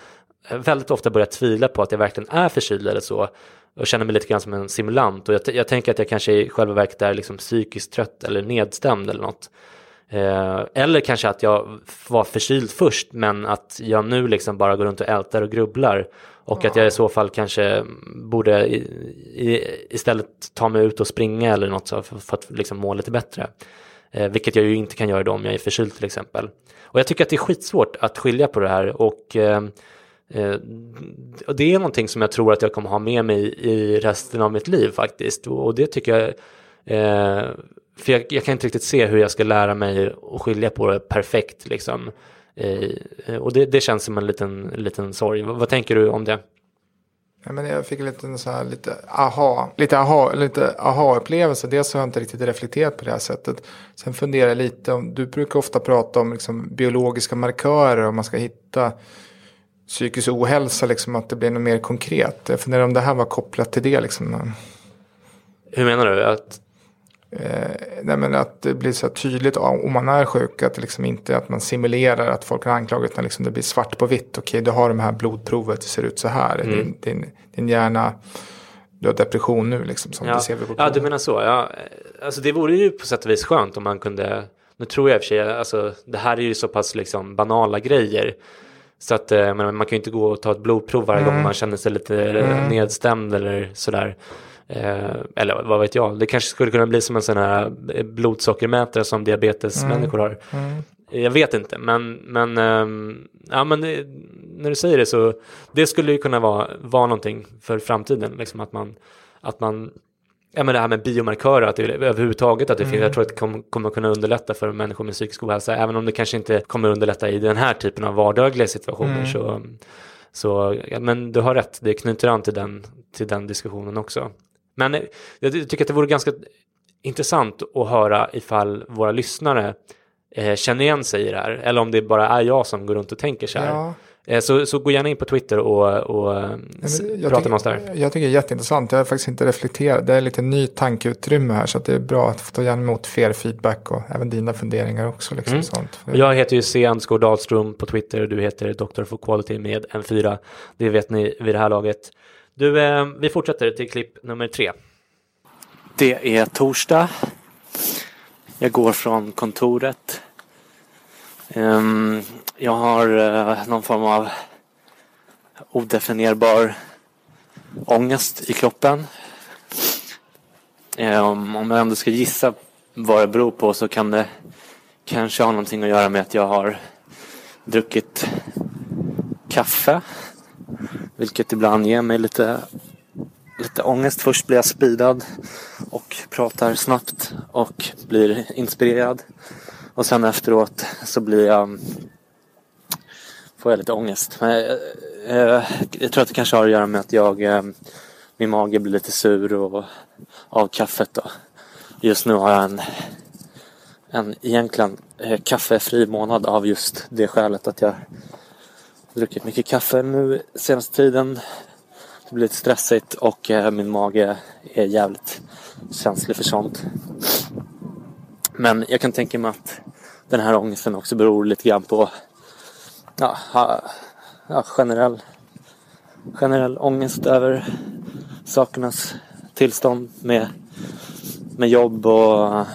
eh, väldigt ofta börja tvivla på att jag verkligen är förkyld eller så och känner mig lite grann som en simulant och jag, jag tänker att jag kanske i själva verket är liksom psykiskt trött eller nedstämd eller något. Eh, eller kanske att jag var förkyld först men att jag nu liksom bara går runt och ältar och grubblar och ja. att jag i så fall kanske borde i, i, istället ta mig ut och springa eller något så för, för att liksom må lite bättre. Eh, vilket jag ju inte kan göra då om jag är förkyld till exempel. Och jag tycker att det är skitsvårt att skilja på det här och eh, eh, det är någonting som jag tror att jag kommer ha med mig i resten av mitt liv faktiskt. Och det tycker jag, eh, för jag, jag, kan inte riktigt se hur jag ska lära mig att skilja på det perfekt liksom. Eh, och det, det, känns som en liten, liten sorg. Vad, vad tänker du om det? Ja, men jag fick lite, så här, lite aha, lite aha, lite aha-upplevelse. Dels har jag inte riktigt reflekterat på det här sättet. Sen funderar jag lite om, du brukar ofta prata om liksom, biologiska markörer om man ska hitta psykisk ohälsa, liksom, att det blir något mer konkret. Jag funderar om det här var kopplat till det. Liksom. Hur menar du? Att Eh, att det blir så tydligt om man är sjuk. Att liksom inte att man simulerar att folk har anklagat. Utan liksom det blir svart på vitt. Okej, du har det här blodprovet. Det ser ut så här. Mm. Din, din, din hjärna. Du har depression nu liksom. Som ja. det ser vi på ja, du menar så. Ja. Alltså det vore ju på sätt och vis skönt om man kunde. Nu tror jag i och för sig. Alltså, det här är ju så pass liksom banala grejer. Så att eh, man kan ju inte gå och ta ett blodprov varje mm. gång man känner sig lite mm. nedstämd eller sådär. Eh, eller vad vet jag, det kanske skulle kunna bli som en sån här eh, blodsockermätare som diabetesmänniskor mm. har. Mm. Jag vet inte, men, men, eh, ja, men det, när du säger det så det skulle ju kunna vara, vara någonting för framtiden. Liksom att man, att man ja, men det här med biomarkörer, att det, överhuvudtaget att det mm. finns, jag tror att det kommer, kommer kunna underlätta för människor med psykisk ohälsa, även om det kanske inte kommer underlätta i den här typen av vardagliga situationer. Mm. Så, så, ja, men du har rätt, det knyter an till den, till den diskussionen också. Men jag tycker att det vore ganska intressant att höra ifall våra lyssnare eh, känner igen sig i det här. Eller om det bara är jag som går runt och tänker så här. Ja. Eh, så, så gå gärna in på Twitter och, och ja, prata med oss där. Jag tycker det är jätteintressant. Jag har faktiskt inte reflekterat. Det är lite ny tankeutrymme här. Så det är bra att få ta gärna emot fler feedback och även dina funderingar också. Liksom, mm. sånt. Jag heter ju C. Dahlström på Twitter. Du heter Dr. for Quality med en 4. Det vet ni vid det här laget. Du, eh, vi fortsätter till klipp nummer tre. Det är torsdag. Jag går från kontoret. Um, jag har uh, någon form av odefinierbar ångest i kroppen. Um, om jag ändå ska gissa vad det beror på så kan det kanske ha någonting att göra med att jag har druckit kaffe vilket ibland ger mig lite, lite ångest. Först blir jag speedad och pratar snabbt och blir inspirerad. Och sen efteråt så blir jag mm, får jag lite ångest. Men, jag, jag tror att det kanske har att göra med att jag eh, min mage blir lite sur och, av kaffet. Då. Just nu har jag en, en egentligen kaffefri månad av just det skälet att jag druckit mycket kaffe nu senaste tiden. Det blir lite stressigt och eh, min mage är jävligt känslig för sånt. Men jag kan tänka mig att den här ångesten också beror lite grann på ja, ja, generell, generell ångest över sakernas tillstånd med, med jobb och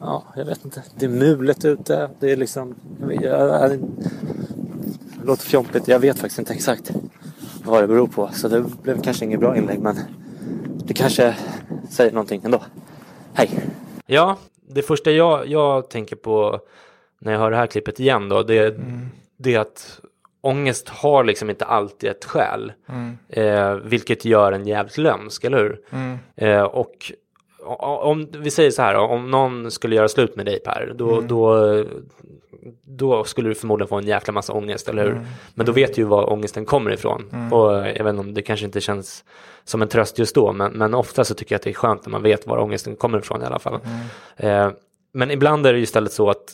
ja, jag vet inte. Det är mulet ute. Det är liksom... Jag, det låter fjompigt. Jag vet faktiskt inte exakt vad det beror på. Så det blev kanske inget bra inlägg men det kanske säger någonting ändå. Hej! Ja, det första jag, jag tänker på när jag hör det här klippet igen då, det, mm. det är att ångest har liksom inte alltid ett skäl. Mm. Eh, vilket gör en jävligt lömsk, eller hur? Mm. Eh, och om vi säger så här, om någon skulle göra slut med dig Per, då, mm. då, då skulle du förmodligen få en jäkla massa ångest, eller hur? Mm. Men då vet du ju var ångesten kommer ifrån. Mm. Och jag vet inte om det kanske inte känns som en tröst just då, men, men ofta så tycker jag att det är skönt när man vet var ångesten kommer ifrån i alla fall. Mm. Eh, men ibland är det ju istället så att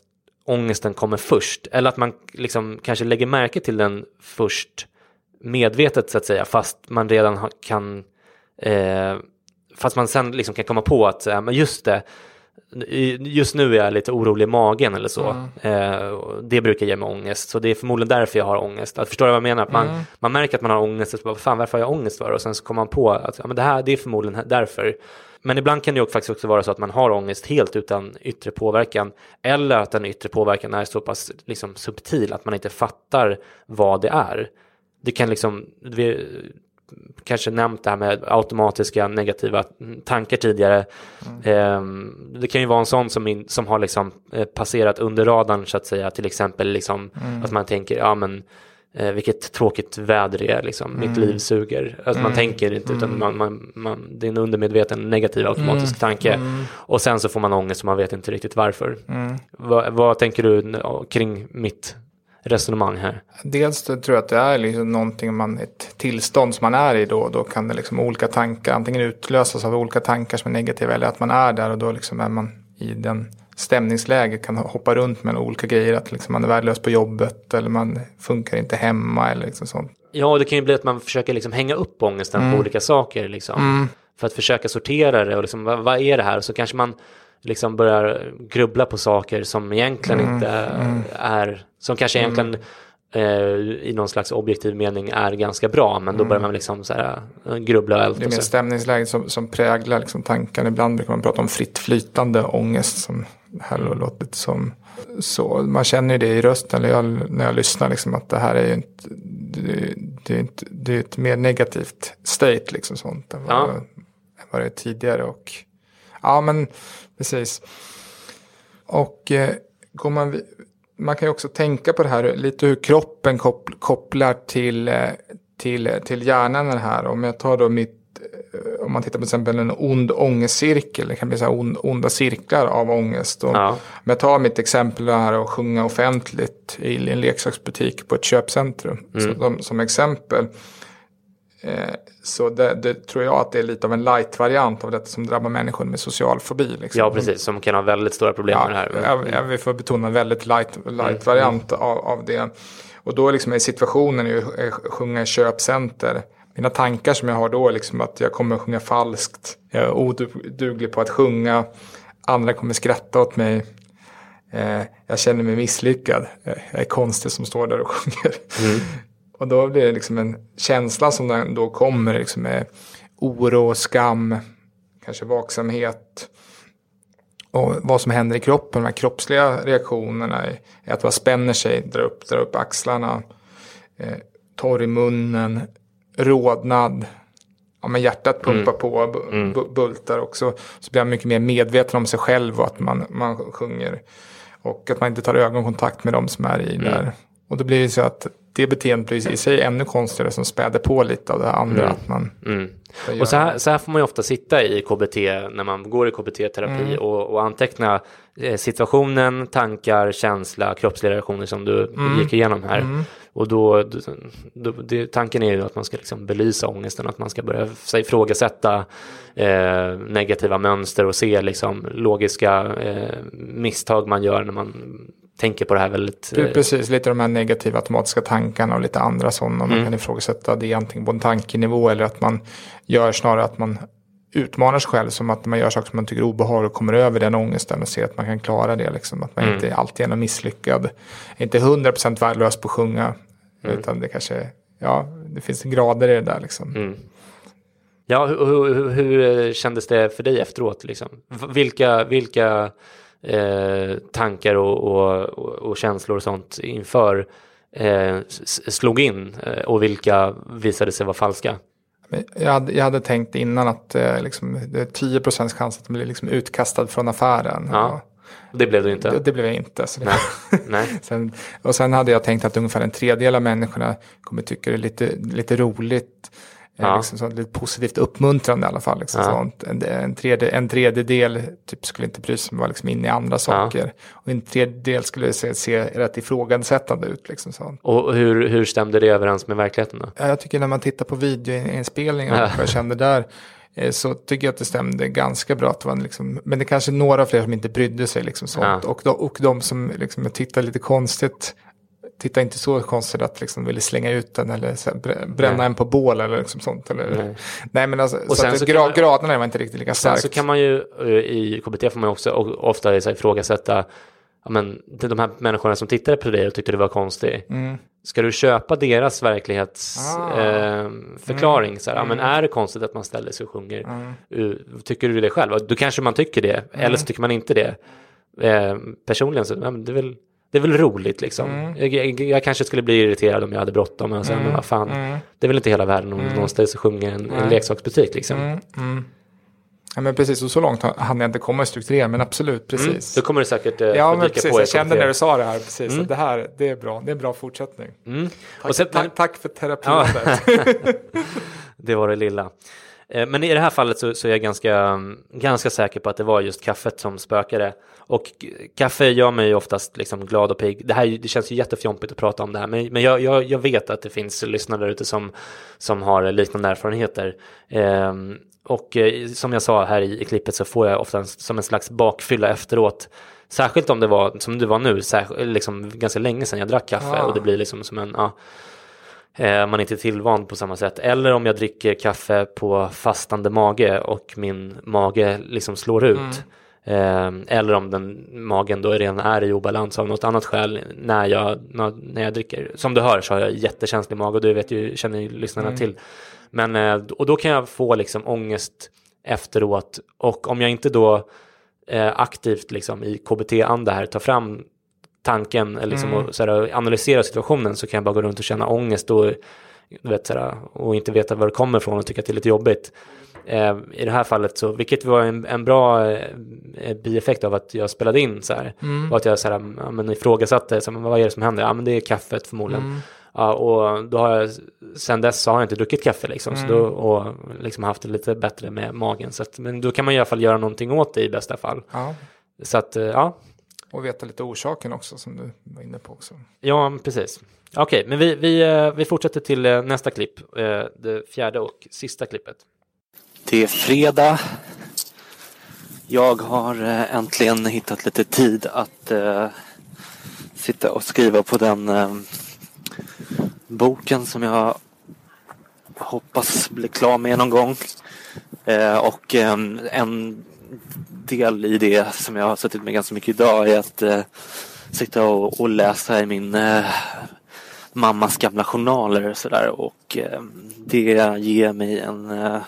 ångesten kommer först, eller att man liksom kanske lägger märke till den först medvetet så att säga, fast man redan kan eh, fast man sen liksom kan komma på att, men just det, just nu är jag lite orolig i magen eller så. Mm. Eh, det brukar ge mig ångest, så det är förmodligen därför jag har ångest. Att förstår du vad jag menar? Att man, mm. man märker att man har ångest, och så bara, fan varför har jag ångest för? Och sen så kommer man på att ja, men det här det är förmodligen därför. Men ibland kan det ju faktiskt också vara så att man har ångest helt utan yttre påverkan. Eller att den yttre påverkan är så pass liksom, subtil att man inte fattar vad det är. Det kan liksom, kanske nämnt det här med automatiska negativa tankar tidigare. Mm. det kan ju vara en sån som, in, som har liksom eh, passerat under radarn så att säga, till exempel liksom mm. att man tänker, ja men eh, vilket tråkigt väder det är, liksom. mitt mm. liv suger. Alltså, Man mm. tänker inte, utan mm. man, man, man, det är en undermedveten negativ automatisk tanke. Och sen så får man ångest och man vet inte riktigt varför. Va, vad tänker du kring mitt resonemang här? Dels tror jag att det är liksom någonting man, ett tillstånd som man är i då. Då kan det liksom olika tankar antingen utlösas av olika tankar som är negativa eller att man är där och då liksom är man i den stämningsläge kan hoppa runt mellan olika grejer. Att liksom man är värdelös på jobbet eller man funkar inte hemma eller liksom sånt. Ja, det kan ju bli att man försöker liksom hänga upp ångesten mm. på olika saker. Liksom, mm. För att försöka sortera det och liksom, vad, vad är det här? Och så kanske man liksom börjar grubbla på saker som egentligen mm, inte mm. är, som kanske mm. egentligen eh, i någon slags objektiv mening är ganska bra, men då börjar mm. man liksom så här, eh, grubbla och älta. Det är mer stämningsläget som, som präglar liksom tankarna. Ibland brukar man prata om fritt flytande ångest som här låter lite som så. Man känner ju det i rösten när jag, när jag lyssnar, liksom, att det här är ju inte, det, det, är inte, det är ett mer negativt state liksom sånt än vad, ja. än vad det är tidigare. Och, ja men Precis. Och eh, går man, man kan ju också tänka på det här lite hur kroppen kopplar till, eh, till, till hjärnan. Här. Om jag tar då mitt, eh, om man tittar på exempel en ond ångestcirkel, det kan bli så här ond, onda cirklar av ångest. Och ja. Om jag tar mitt exempel här och sjunga offentligt i en leksaksbutik på ett köpcentrum mm. som, som exempel. Eh, så det, det, tror jag att det är lite av en light-variant av det som drabbar människor med social fobi. Liksom. Ja, precis. Som kan ha väldigt stora problem ja, med det här. Jag, jag vill få betona en väldigt light-variant mm. av, av det. Och då liksom är situationen ju att sjunga i köpcenter. Mina tankar som jag har då är liksom att jag kommer att sjunga falskt. Jag är oduglig på att sjunga. Andra kommer skratta åt mig. Eh, jag känner mig misslyckad. Jag är konstig som står där och sjunger. Mm. Och då blir det liksom en känsla som då kommer liksom med oro, skam, kanske vaksamhet. Och vad som händer i kroppen, de här kroppsliga reaktionerna är att man spänner sig, drar upp, drar upp axlarna, eh, torr i munnen, rodnad. Ja, men hjärtat pumpar mm. på, mm. bultar också. Så blir man mycket mer medveten om sig själv och att man, man sjunger. Och att man inte tar ögonkontakt med de som är i mm. där. Och då blir det så att det beteendet blir i sig ännu konstigare som späder på lite av det andra. Mm. Att man mm. Och så här, så här får man ju ofta sitta i KBT när man går i KBT-terapi mm. och, och, anteckna eh, situationen, tankar, känsla, kroppsliga reaktioner som du mm. gick igenom här. Mm. Och då, då det, tanken är ju att man ska liksom belysa ångesten, att man ska börja ifrågasätta eh, negativa mönster och se liksom logiska eh, misstag man gör när man tänker på det här väldigt... Eh... Precis, lite de här negativa automatiska tankarna och lite andra sådana. Man mm. kan ifrågasätta det antingen på en tankenivå eller att man gör snarare att man utmanar sig själv som att man gör saker som man tycker är obehagligt och kommer över den ångesten och ser att man kan klara det. Liksom. Att man mm. inte alltid är misslyckad. Inte hundra procent värdelös på att sjunga. Mm. Utan det kanske, ja, det finns grader i det där liksom. Mm. Ja, hur, hur, hur, kändes det för dig efteråt? Liksom? Vilka, vilka eh, tankar och, och, och, känslor och sånt inför eh, slog in eh, och vilka visade sig vara falska? Jag hade, jag hade tänkt innan att eh, liksom, det är 10 chans att blir liksom utkastad från affären. Ja. Det blev du inte? Det, det blev jag inte. Så nej. *laughs* nej. sen, och sen hade jag tänkt att ungefär en tredjedel av människorna kommer tycka det är lite, lite roligt Ja. Liksom sånt, lite positivt uppmuntrande i alla fall. Liksom, ja. sånt. En, en, tredje, en tredjedel typ, skulle inte bry sig vara liksom inne i andra saker. Ja. Och en tredjedel skulle se, se rätt ifrågasättande ut. Liksom, sånt. Och hur, hur stämde det överens med verkligheten då? Ja, jag tycker när man tittar på videoinspelningar och vad jag kände där eh, så tycker jag att det stämde ganska bra. Att det var liksom, men det är kanske några fler som inte brydde sig. Liksom sånt. Ja. Och, de, och de som liksom, tittar lite konstigt titta inte så konstigt att liksom ville slänga ut den eller bränna Nej. en på bål eller liksom sånt. Eller, Nej. Nej men alltså, och så sen så gra man, graderna var inte riktigt lika starkt. Sen så kan man ju eh, i KBT får man också ofta ifrågasätta ja, men, de här människorna som tittade på dig och tyckte det var konstigt. Mm. Ska du köpa deras verklighetsförklaring? Ah. Eh, mm. ja, är det konstigt att man ställer sig och sjunger? Mm. Tycker du det själv? Då kanske man tycker det, eller så mm. tycker man inte det. Eh, personligen så ja, det är väl det är väl roligt liksom. Mm. Jag, jag, kanske skulle bli irriterad om jag hade bråttom. Och mm. men vad fan, mm. Det är väl inte hela världen om mm. någon ställer sig och sjunger en, en leksaksbutik liksom. Mm. Mm. Ja, men precis, och så långt hann jag inte komma i strukturera, men absolut, precis. Mm, då kommer det säkert eh, Ja, men precis, jag kände när du sa det här, precis, mm. det här, det är bra, det är en bra fortsättning. Mm. Tack, sen, tack, tack, för terapin. Ja. *laughs* det var det lilla. Eh, men i det här fallet så, så, är jag ganska, ganska säker på att det var just kaffet som spökade. Och kaffe gör mig oftast liksom glad och pigg. Det, här, det känns ju jättefjompigt att prata om det här, men, men jag, jag, jag vet att det finns lyssnare där ute som, som har liknande erfarenheter. Eh, och eh, som jag sa här i, i klippet så får jag ofta som en slags bakfylla efteråt. Särskilt om det var, som det var nu, särskilt, liksom, ganska länge sedan jag drack kaffe ah. och det blir liksom som en, ja, eh, man är inte tillvand på samma sätt. Eller om jag dricker kaffe på fastande mage och min mage liksom slår ut. Mm. Eh, eller om den magen då redan är i obalans av något annat skäl när jag, när jag dricker. Som du hör så har jag jättekänslig mage och det vet ju, känner ju lyssnarna mm. till. Men, eh, och då kan jag få liksom ångest efteråt och om jag inte då eh, aktivt liksom i KBT-anda här tar fram tanken liksom, mm. och så analysera situationen så kan jag bara gå runt och känna ångest och, vet, så och inte veta var det kommer ifrån och tycka att det är lite jobbigt. Eh, I det här fallet så, vilket var en, en bra eh, bieffekt av att jag spelade in så här, mm. och att jag så här, ja, men ifrågasatte, så, men vad är det som händer? Ja men det är kaffet förmodligen. Mm. Ja, och då har jag, sen dess har jag inte druckit kaffe liksom, mm. så då, och liksom haft det lite bättre med magen. Så att, men då kan man i alla fall göra någonting åt det i bästa fall. Ja. Så att, eh, ja. Och veta lite orsaken också som du var inne på också. Ja, precis. Okej, okay, men vi, vi, eh, vi fortsätter till eh, nästa klipp, det fjärde och sista klippet. Det är fredag. Jag har äntligen hittat lite tid att uh, sitta och skriva på den uh, boken som jag hoppas bli klar med någon gång. Eh, och eh, en del i det som jag har suttit med ganska mycket idag är att eh, sitta och, och, läsa i min eh, mammas gamla journaler och sådär och eh, det ger mig en eh,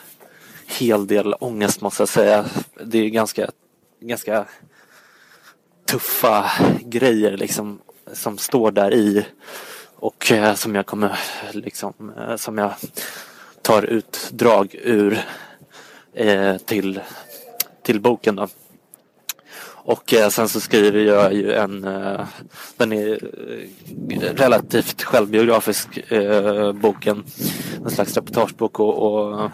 hel del ångest måste jag säga. Det är ganska, ganska tuffa grejer liksom som står där i och eh, som jag kommer liksom eh, som jag tar utdrag ur eh, till, till boken då. Och eh, sen så skriver jag ju en, eh, den är eh, relativt självbiografisk eh, boken, en slags reportagebok och, och,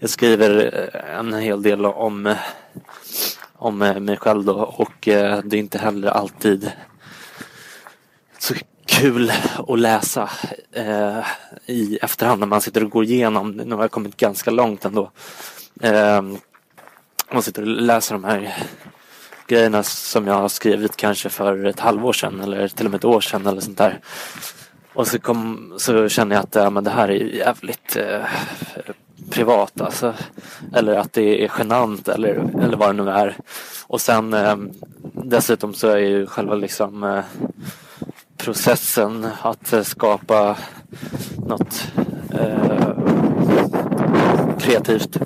jag skriver eh, en hel del om, om mig själv då och det är inte heller alltid så kul att läsa eh, i efterhand när man sitter och går igenom. Nu har jag kommit ganska långt ändå. Eh, man sitter och läser de här grejerna som jag har skrivit kanske för ett halvår sedan eller till och med ett år sedan eller sånt där. Och så, kom, så känner jag att ja, men det här är jävligt eh, privat alltså. Eller att det är genant eller, eller vad det nu är. Och sen eh, dessutom så är ju själva liksom eh, processen att eh, skapa något eh, kreativt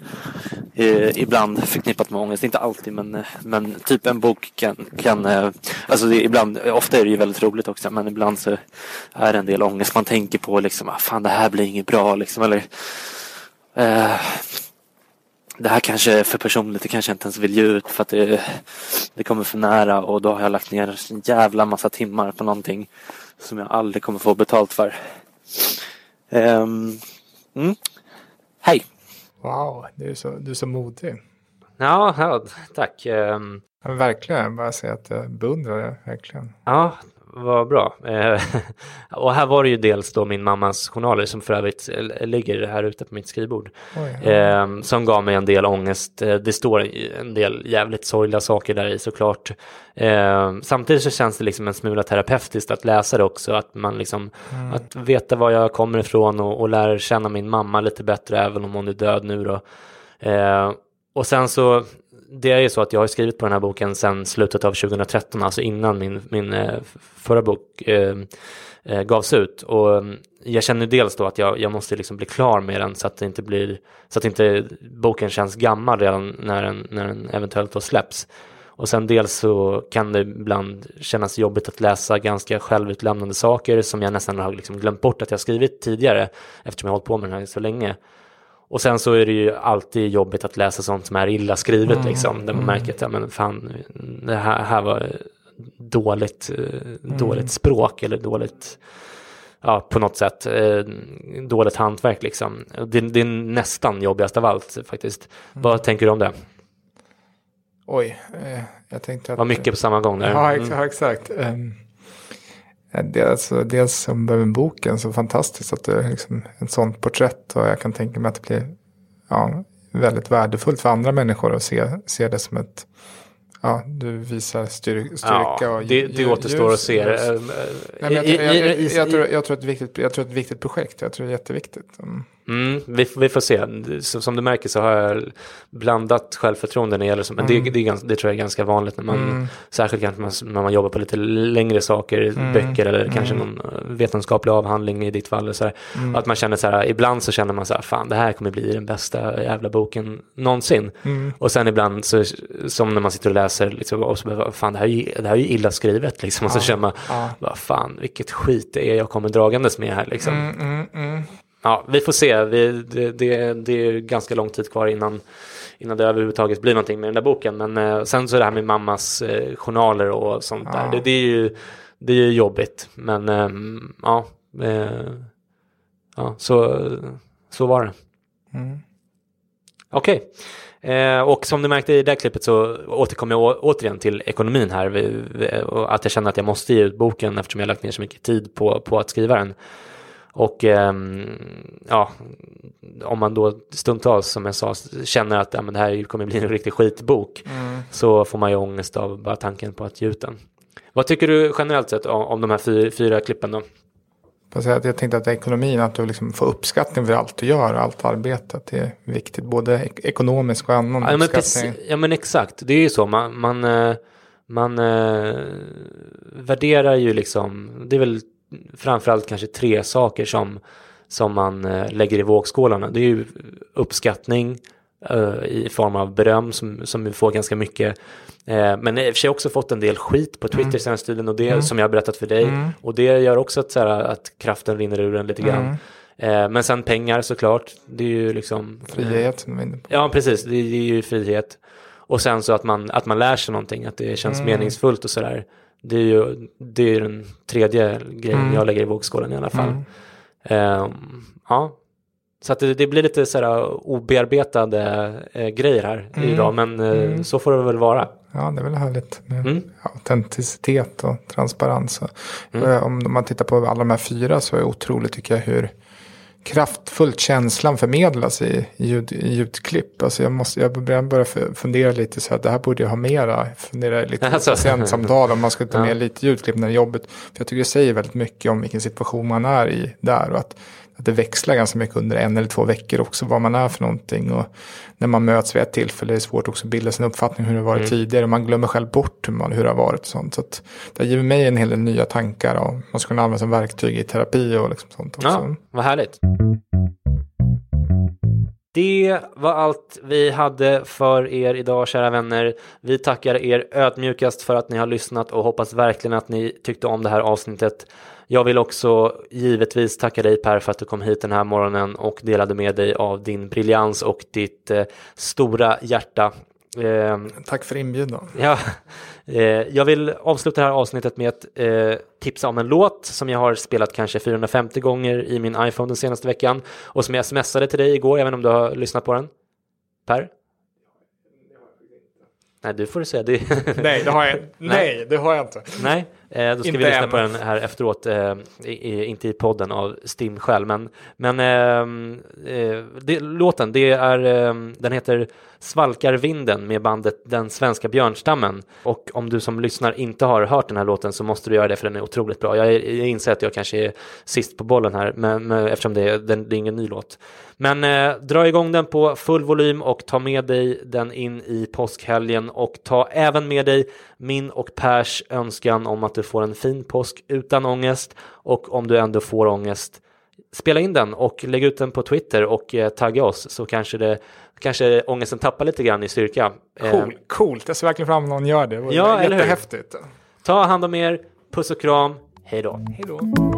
eh, ibland förknippat med ångest. Inte alltid men, eh, men typ en bok kan, kan eh, alltså det, ibland, ofta är det ju väldigt roligt också men ibland så är det en del ångest. Man tänker på liksom, ah, fan det här blir inget bra liksom eller eh, det här kanske är för personligt, det kanske jag inte ens vill ge ut för att det, det kommer för nära och då har jag lagt ner en jävla massa timmar på någonting som jag aldrig kommer få betalt för. Um, mm. Hej! Wow, du är så, du är så modig. Ja, ja tack. Um, ja, verkligen, jag bara säga att jag beundrar det, verkligen. Ja, vad bra. Eh, *laughs* och här var det ju dels då min mammas journaler som för övrigt ligger här ute på mitt skrivbord. Oj, eh, som gav mig en del ångest. Eh, det står en del jävligt sorgliga saker där i såklart. Eh, samtidigt så känns det liksom en smula terapeutiskt att läsa det också. Att man liksom, mm. att veta var jag kommer ifrån och, och lära känna min mamma lite bättre även om hon är död nu då. Eh, och sen så det är ju så att jag har skrivit på den här boken sedan slutet av 2013, alltså innan min, min eh, förra bok eh, eh, gavs ut. Och mm, jag känner dels då att jag, jag måste liksom bli klar med den så att det inte blir så att inte boken känns gammal redan när den, när den eventuellt då släpps. Och sen dels så kan det ibland kännas jobbigt att läsa ganska självutlämnande saker som jag nästan har liksom glömt bort att jag skrivit tidigare eftersom jag har hållit på med den här så länge. Och sen så är det ju alltid jobbigt att läsa sånt som är illa skrivet mm. liksom. Där man mm. märker att ja, men fan, det här, här var dåligt, eh, mm. dåligt språk eller dåligt, ja på något sätt, eh, dåligt hantverk liksom. Det, det, är nästan jobbigast av allt faktiskt. Mm. Vad tänker du om det? Oj, eh, jag tänkte att... Var mycket på samma gång där. Ja, mm. exakt. Um, Dels, dels som med boken så fantastiskt att det är liksom ett sånt porträtt och jag kan tänka mig att det blir ja, väldigt värdefullt för andra människor att se, se det som ett Ja, du visar styr, styrka ja, och det, det återstår att se. Jag tror att det är ett viktigt projekt. Jag tror det är jätteviktigt. Mm. Mm, vi, vi, får se. Som du märker så har jag blandat självförtroende när det gäller som, men mm. det, det, ganska, det, tror jag är ganska vanligt när man, mm. särskilt kanske man, när man jobbar på lite längre saker, mm. böcker eller kanske mm. någon eh, vetenskaplig avhandling i ditt fall. Så här, mm. Att man känner så här, ibland så känner man så här, fan det här kommer bli den bästa jävla boken någonsin. Och sen ibland så, som när man sitter och läser, liksom, och så fan det här, är, det här är ju illa skrivet liksom. Och så känner man, ja. vad fan vilket skit det är jag kommer dragandes med här liksom. Ja, vi får se. Vi, det, det, det är ganska lång tid kvar innan, innan det överhuvudtaget blir någonting med den där boken. Men eh, sen så det här med mammas eh, journaler och sånt ja. där. Det, det, är ju det är ju jobbigt. Men eh, ja, ja så, så var det. Mm. Okej. Okay. Eh, och som du märkte i det där klippet så återkommer jag återigen till ekonomin här. Vi, vi, att jag känner att jag måste ge ut boken eftersom jag lagt ner så mycket tid på, på att skriva den. Och eh, ja, om man då stundtals som jag sa känner att ja, men det här kommer bli en riktig skitbok mm. så får man ju ångest av bara tanken på att ge ut den. Vad tycker du generellt sett om, om de här fyra, fyra klippen då? Jag tänkte att ekonomin, att du liksom får uppskattning för allt du gör, allt arbete. Att det är viktigt, både ekonomiskt och annan ja, uppskattning. Men ja men exakt, det är ju så. Man, man, eh, man äh, värderar ju liksom, det är väl framförallt kanske tre saker som, som man eh, lägger i vågskålarna. Det är ju uppskattning eh, i form av beröm som, som vi får ganska mycket. Eh, men i och för sig också fått en del skit på Twitter mm. senaste tiden och det mm. som jag har berättat för dig. Mm. Och det gör också att, så här, att kraften rinner ur en lite grann. Mm. Eh, men sen pengar såklart. Det är ju liksom... Frihet. ja, precis. Det, det, är ju frihet. Och sen så att man, att man lär sig någonting, att det känns mm. meningsfullt och sådär. Det är ju det är den tredje grejen mm. jag lägger i vågskålen i alla fall. Mm. Um, ja, så att det, det, blir lite sådär obearbetade eh, grejer här mm. idag, men eh, mm. så får det väl vara. Ja, det är väl härligt med mm. autenticitet och transparens. Mm. Om man tittar på alla de här fyra så är det otroligt tycker jag hur kraftfullt känslan förmedlas i, ljud, i ljudklipp. Alltså jag, måste, jag börjar fundera lite så här, det här borde jag ha mera. Fundera lite *laughs* alltså. patientsamtal om man skulle ta med lite ljudklipp när det är jobbet. För jag tycker det säger väldigt mycket om vilken situation man är i där. Och att att det växlar ganska mycket under en eller två veckor också vad man är för någonting. Och när man möts vid ett tillfälle är det svårt också att bilda sin uppfattning hur det varit mm. tidigare. Man glömmer själv bort hur, man, hur det har varit. Och sånt. Så att det har givit mig en hel del nya tankar. Och man ska kunna använda som verktyg i terapi och liksom sånt också. Ja, vad härligt. Det var allt vi hade för er idag kära vänner. Vi tackar er ödmjukast för att ni har lyssnat och hoppas verkligen att ni tyckte om det här avsnittet. Jag vill också givetvis tacka dig Per för att du kom hit den här morgonen och delade med dig av din briljans och ditt eh, stora hjärta. Eh, Tack för inbjudan. Ja, *laughs* eh, jag vill avsluta det här avsnittet med att eh, tipsa om en låt som jag har spelat kanske 450 gånger i min iPhone den senaste veckan och som jag smsade till dig igår, även om du har lyssnat på den. Per? Nej, du får säga det. Nej, det har jag, *laughs* nej, det har jag inte. Nej, eh, då ska Inte vi lyssna än. på den här efteråt, eh, i, inte i podden av Stim själv, men, men ehm, eh, det, låten, det är, ehm, den heter Svalkar vinden med bandet Den svenska björnstammen. Och om du som lyssnar inte har hört den här låten så måste du göra det för den är otroligt bra. Jag, jag inser att jag kanske är sist på bollen här, men, men, eftersom det, är- den, det är ingen ny låt. Men eh, dra igång den på full volym och ta med dig den in i påskhelgen och ta även med dig min och Pers önskan om att du får en fin påsk utan ångest och om du ändå får ångest spela in den och lägg ut den på Twitter och eh, tagga oss så kanske det kanske ångesten tappar lite grann i styrka. Eh, Cool, coolt. Jag ser verkligen fram emot någon gör det. Det Ja, eller hur? ta hand om er, puss och kram, hej då. Hej då.